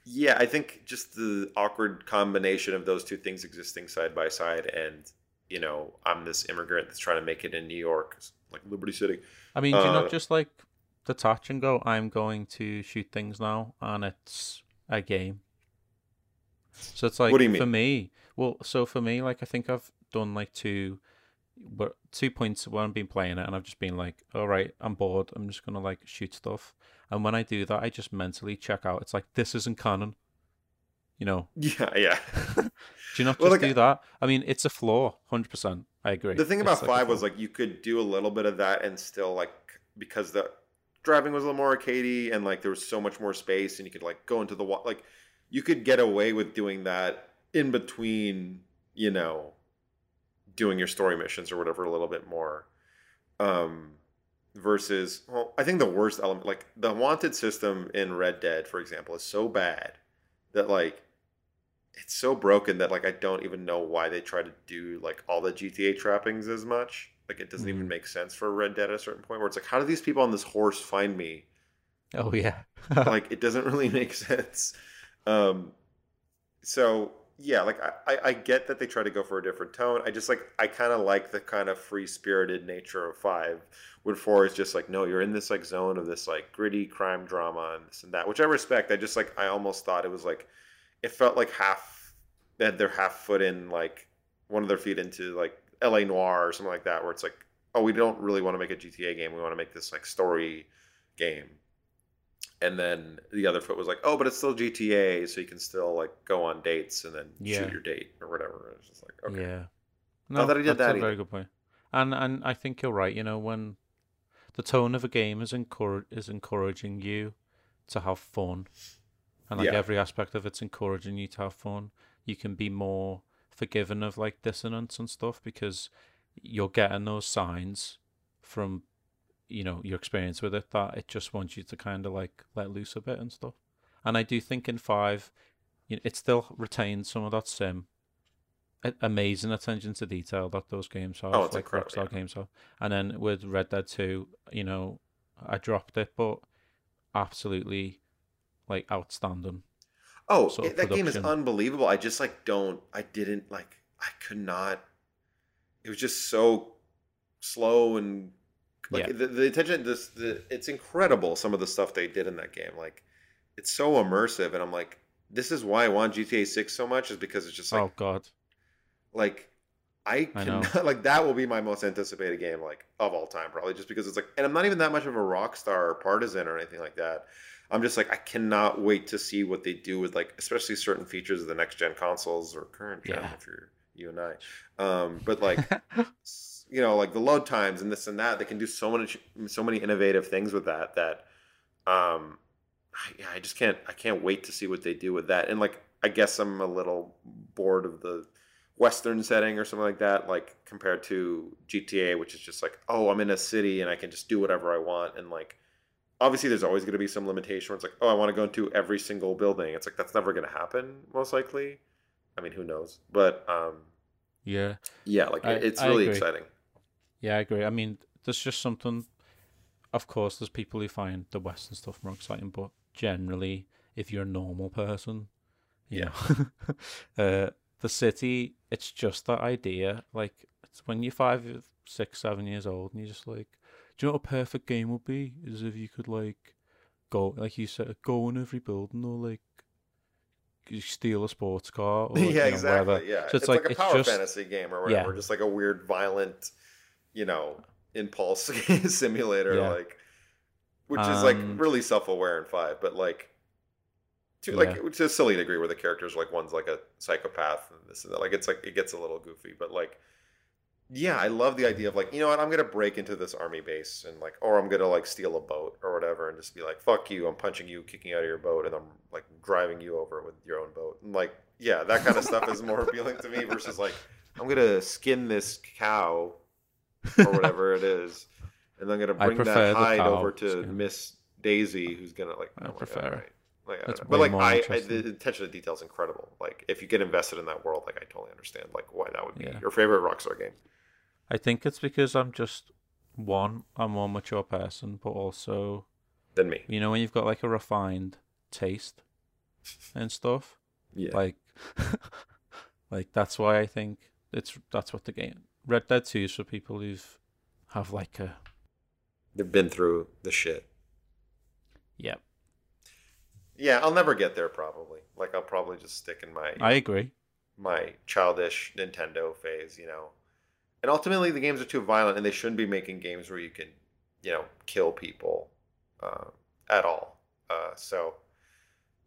[SPEAKER 7] yeah, I think just the awkward combination of those two things existing side by side and you know, I'm this immigrant that's trying to make it in New York, like Liberty City.
[SPEAKER 8] I mean, do you
[SPEAKER 7] uh,
[SPEAKER 8] not just like detach and go? I'm going to shoot things now, and it's a game. So it's like
[SPEAKER 7] What do you mean?
[SPEAKER 8] for me. Well, so for me, like I think I've done like two, two points where I've been playing it, and I've just been like, all right, I'm bored. I'm just gonna like shoot stuff, and when I do that, I just mentally check out. It's like this isn't canon. You know, [LAUGHS]
[SPEAKER 7] Yeah, yeah. [LAUGHS]
[SPEAKER 8] do you not just
[SPEAKER 7] Well, like,
[SPEAKER 8] do that? I mean, it's a flaw, hundred percent. I agree.
[SPEAKER 7] The thing
[SPEAKER 8] It's
[SPEAKER 7] about
[SPEAKER 8] like
[SPEAKER 7] five was like you could do a little bit of that and still like because the driving was a little more arcadey and like there was so much more space and you could like go into the wa- like you could get away with doing that in between you know doing your story missions or whatever a little bit more um versus well i think the worst element like the wanted system in red dead for example is so bad that like it's so broken that like I don't even know why they try to do like all the GTA trappings as much. Like it doesn't even
[SPEAKER 8] Mhm.
[SPEAKER 7] make sense for Red Dead at a certain point where it's like, how do these people on this horse find me?
[SPEAKER 8] oh yeah, [LAUGHS]
[SPEAKER 7] like it doesn't [LAUGHS] really make sense. Um, so yeah, like I, I, get that they try to go for a different tone. I just like I kind of like the kind of free spirited nature of five. When four is just like, no, you're in this like zone of this like gritty crime drama and this and that, which I respect. I just like I almost thought it was like it felt like half they had their half foot in like one of their feet into like LA Noire or something like that, where it's like, oh, we don't really want to make a GTA game. We want to make this like story game. And then the other foot was like, oh, but it's still GTA, so you can still like go on dates and then
[SPEAKER 8] Yeah.
[SPEAKER 7] shoot your date or whatever. It's just like, okay.
[SPEAKER 8] Yeah.
[SPEAKER 7] Not that I did
[SPEAKER 8] that's
[SPEAKER 7] that
[SPEAKER 8] a very good point. And and I think you're right. You know, when the tone of a game is encourage is encouraging you to have fun, and like
[SPEAKER 7] Yeah.
[SPEAKER 8] every aspect of it's encouraging you to have fun, you can be more forgiven of like dissonance and stuff because you're getting those signs from you know your experience with it that it just wants you to kind of like let loose a bit and stuff. And I do think in five, you know, it still retains some of that sim amazing attention to detail that those games have.
[SPEAKER 7] Oh,
[SPEAKER 8] like
[SPEAKER 7] incredible,
[SPEAKER 8] Rockstar
[SPEAKER 7] yeah.
[SPEAKER 8] games have. And then with Red Dead Two, you know, I dropped it, but absolutely like outstanding.
[SPEAKER 7] Oh, it- that game is unbelievable. I just like don't. I didn't like. I could not. It was just so slow and like
[SPEAKER 8] Yeah.
[SPEAKER 7] the, the attention. This the it's incredible. Some of the stuff they did in that game, like it's so immersive, and I'm like, this is why I want GTA Six so much, is because it's just like
[SPEAKER 8] oh God,
[SPEAKER 7] like I
[SPEAKER 8] I [LAUGHS]
[SPEAKER 7] like that will be my most anticipated game like of all time probably just because it's like and I'm not even that much of a Rockstar or partisan or anything like that. I'm just like I cannot wait to see what they do with like especially certain features of the next gen consoles or current gen
[SPEAKER 8] Yeah.
[SPEAKER 7] if you're you and I. Um, but like [LAUGHS] you know like the load times and this and that they can do so many so many innovative things with that that um I, yeah, I just can't I can't wait to see what they do with that and like I guess I'm a little bored of the western setting or something like that like compared to GTA which is just like oh I'm in a city and I can just do whatever I want and like obviously there's always going to be some limitation where it's like oh I want to go into every single building it's like that's never going to happen most likely I mean who knows but um
[SPEAKER 8] yeah,
[SPEAKER 7] yeah like
[SPEAKER 8] I-
[SPEAKER 7] it's
[SPEAKER 8] I
[SPEAKER 7] really
[SPEAKER 8] agree.
[SPEAKER 7] exciting
[SPEAKER 8] yeah, I agree. I mean, there's just something. Of course, there's people who find the Western stuff more exciting, but generally, if you're a normal person, know, [LAUGHS] uh, the city, it's just that idea. Like, it's when you're five, six, seven years old, and you're just like, do you know what a perfect game would be? Is if you could like go, like you said, go in every building or like you steal a sports car. [LAUGHS] Or, like,
[SPEAKER 7] yeah
[SPEAKER 8] you know,
[SPEAKER 7] exactly
[SPEAKER 8] whatever.
[SPEAKER 7] yeah
[SPEAKER 8] So
[SPEAKER 7] it's, like, a
[SPEAKER 8] it's
[SPEAKER 7] power
[SPEAKER 8] just-
[SPEAKER 7] fantasy game or
[SPEAKER 8] Yeah.
[SPEAKER 7] whatever just like a weird violent you know impulse [LAUGHS] simulator
[SPEAKER 8] Yeah.
[SPEAKER 7] like which is like
[SPEAKER 8] Um,
[SPEAKER 7] really self-aware in five but like to like
[SPEAKER 8] Yeah.
[SPEAKER 7] to a silly degree where the characters like one's like a psychopath and this and that. Like it's like it gets a little goofy, but like yeah, I love the idea of like, you know what, I'm gonna break into this army base and like or I'm gonna like steal a boat or whatever and just be like, fuck you, I'm punching you, kicking out of your boat, and I'm like driving you over with your own boat. And like, yeah, that kind of stuff is more appealing to me versus like, I'm gonna skin this cow or whatever it is, and I'm gonna bring that hide
[SPEAKER 8] cow
[SPEAKER 7] over to
[SPEAKER 8] skin.
[SPEAKER 7] Miss Daisy, who's gonna like.
[SPEAKER 8] I
[SPEAKER 7] oh my God,
[SPEAKER 8] prefer-
[SPEAKER 7] right. Like, I don't know. but like I, I, the attention to detail is incredible. Like if you get invested in that world, like I totally understand like why that would be
[SPEAKER 8] Yeah.
[SPEAKER 7] your favorite Rockstar game.
[SPEAKER 8] I think it's because I'm just one, I'm a more mature person, but also,
[SPEAKER 7] Than me.
[SPEAKER 8] you know, when you've got like a refined taste and stuff,
[SPEAKER 7] Yeah.
[SPEAKER 8] like, [LAUGHS] like that's why I think it's that's what the game Red Dead Two is for people who've have like a
[SPEAKER 7] They've been through the shit.
[SPEAKER 8] Yep.
[SPEAKER 7] Yeah, I'll never get there probably. Like I'll probably just stick in my
[SPEAKER 8] I agree.
[SPEAKER 7] my childish Nintendo phase, you know. And ultimately, the games are too violent, and they shouldn't be making games where you can, you know, kill people uh, at all. Uh, so,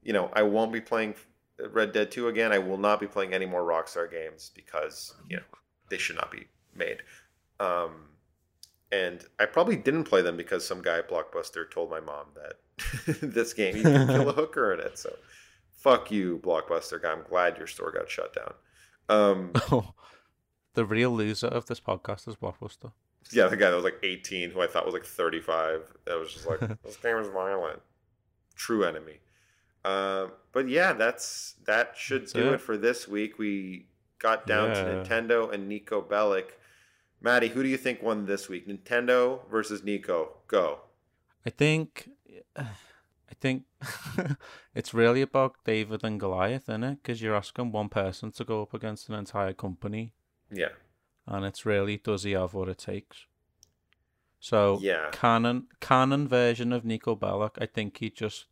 [SPEAKER 7] you know, I won't be playing Red Dead 2 again. I will not be playing any more Rockstar games because, you know, they should not be made. Um, and I probably didn't play them because some guy at Blockbuster told my mom that [LAUGHS] this game, you can kill a [LAUGHS] hooker in it. So, fuck you, Blockbuster guy. I'm glad your store got shut down. Um, [LAUGHS]
[SPEAKER 8] the real loser of this podcast is Blockbuster.
[SPEAKER 7] yeah, the guy that was like 18, who I thought was like 35. That was just like, [LAUGHS] this game is violent. True enemy. Um, but yeah, that's that should
[SPEAKER 8] That's
[SPEAKER 7] do
[SPEAKER 8] it.
[SPEAKER 7] it. for this week. We got down to Nintendo and Niko Bellic. Maddie, who do you think won this week? Nintendo versus Niko. Go.
[SPEAKER 8] I think, I think [LAUGHS] it's really about David and Goliath, isn't it? Because you're asking one person to go up against an entire company,
[SPEAKER 7] Yeah.
[SPEAKER 8] and it's really does he have what it takes? So
[SPEAKER 7] Yeah.
[SPEAKER 8] canon canon version of Niko Bellic, I think he just,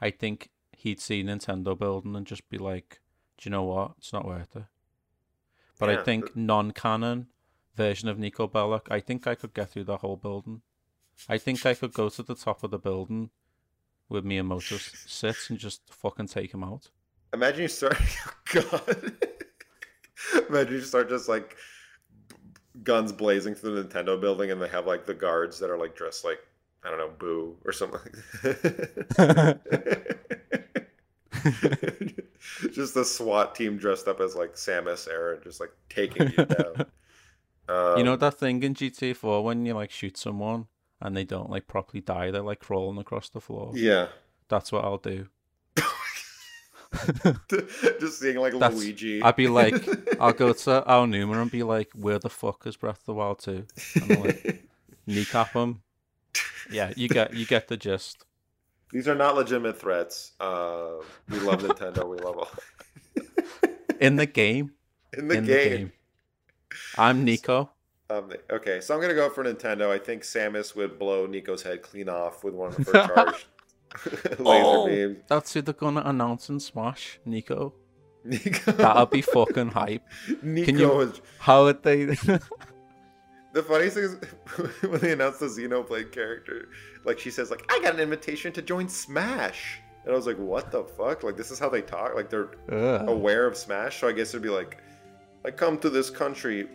[SPEAKER 8] I think he'd see Nintendo building and just be like, do you know what? It's not worth it. But
[SPEAKER 7] Yeah,
[SPEAKER 8] I think non-canon version of Niko Bellic, I think I could get through the whole building. I think I could go to the top of the building with Miyamoto s- sits and just fucking take him out.
[SPEAKER 7] Imagine you start. [LAUGHS] Oh, God. [LAUGHS] Imagine you start just like guns blazing through the Nintendo building, and they have like the guards that are like dressed like I don't know, Boo or something. [LAUGHS] just the SWAT team dressed up as like Samus Aran, just like taking you down. Um, [LAUGHS]
[SPEAKER 8] you know that thing in GTA 4 when you like shoot someone and they don't like properly die, they're like crawling across the floor.
[SPEAKER 7] Yeah.
[SPEAKER 8] That's what I'll do. [LAUGHS]
[SPEAKER 7] just seeing like
[SPEAKER 8] That's-
[SPEAKER 7] Luigi.
[SPEAKER 8] I'd be like, [LAUGHS] I'll go to Aonuma and be like, where the fuck is Breath of the Wild 2? And I'll like [LAUGHS] kneecap him. Yeah, you get you get the gist.
[SPEAKER 7] These are not legitimate threats. Uh, we love Nintendo. We love all.
[SPEAKER 8] In the game.
[SPEAKER 7] In the
[SPEAKER 8] in
[SPEAKER 7] game.
[SPEAKER 8] I'm Niko.
[SPEAKER 7] Um, okay, so I'm gonna go for Nintendo. I think Samus would blow Niko's head clean off with one of her charged [LAUGHS] Oh, laser
[SPEAKER 8] Oh,
[SPEAKER 7] beams.
[SPEAKER 8] that's who they're gonna announce in Smash, Niko.
[SPEAKER 7] Niko,
[SPEAKER 8] That'll be [LAUGHS] fucking hype.
[SPEAKER 7] Niko
[SPEAKER 8] Can you?
[SPEAKER 7] is
[SPEAKER 8] How would they? [LAUGHS]
[SPEAKER 7] the funniest thing is when they announced the Xenoblade character. Like she says, like I got an invitation to join Smash, and I was like, what the fuck? Like this is how they talk. Like they're
[SPEAKER 8] Ugh.
[SPEAKER 7] aware of Smash. So I guess it'd be like, I come to this country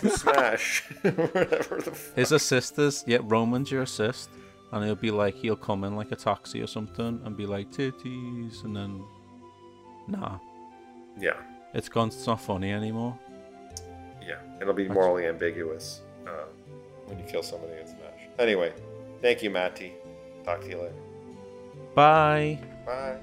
[SPEAKER 7] to Smash, whatever the. Fuck.
[SPEAKER 8] His assisters, yeah, Roman's your assist, and he'll be like, he'll come in like a taxi or something and be like titties, and then, nah,
[SPEAKER 7] Yeah.
[SPEAKER 8] it's gone. It's not funny anymore.
[SPEAKER 7] Yeah, it'll be morally ambiguous uh, when you kill somebody in Smash. Anyway, thank you, Matty. Talk to you later.
[SPEAKER 8] Bye.
[SPEAKER 7] Bye.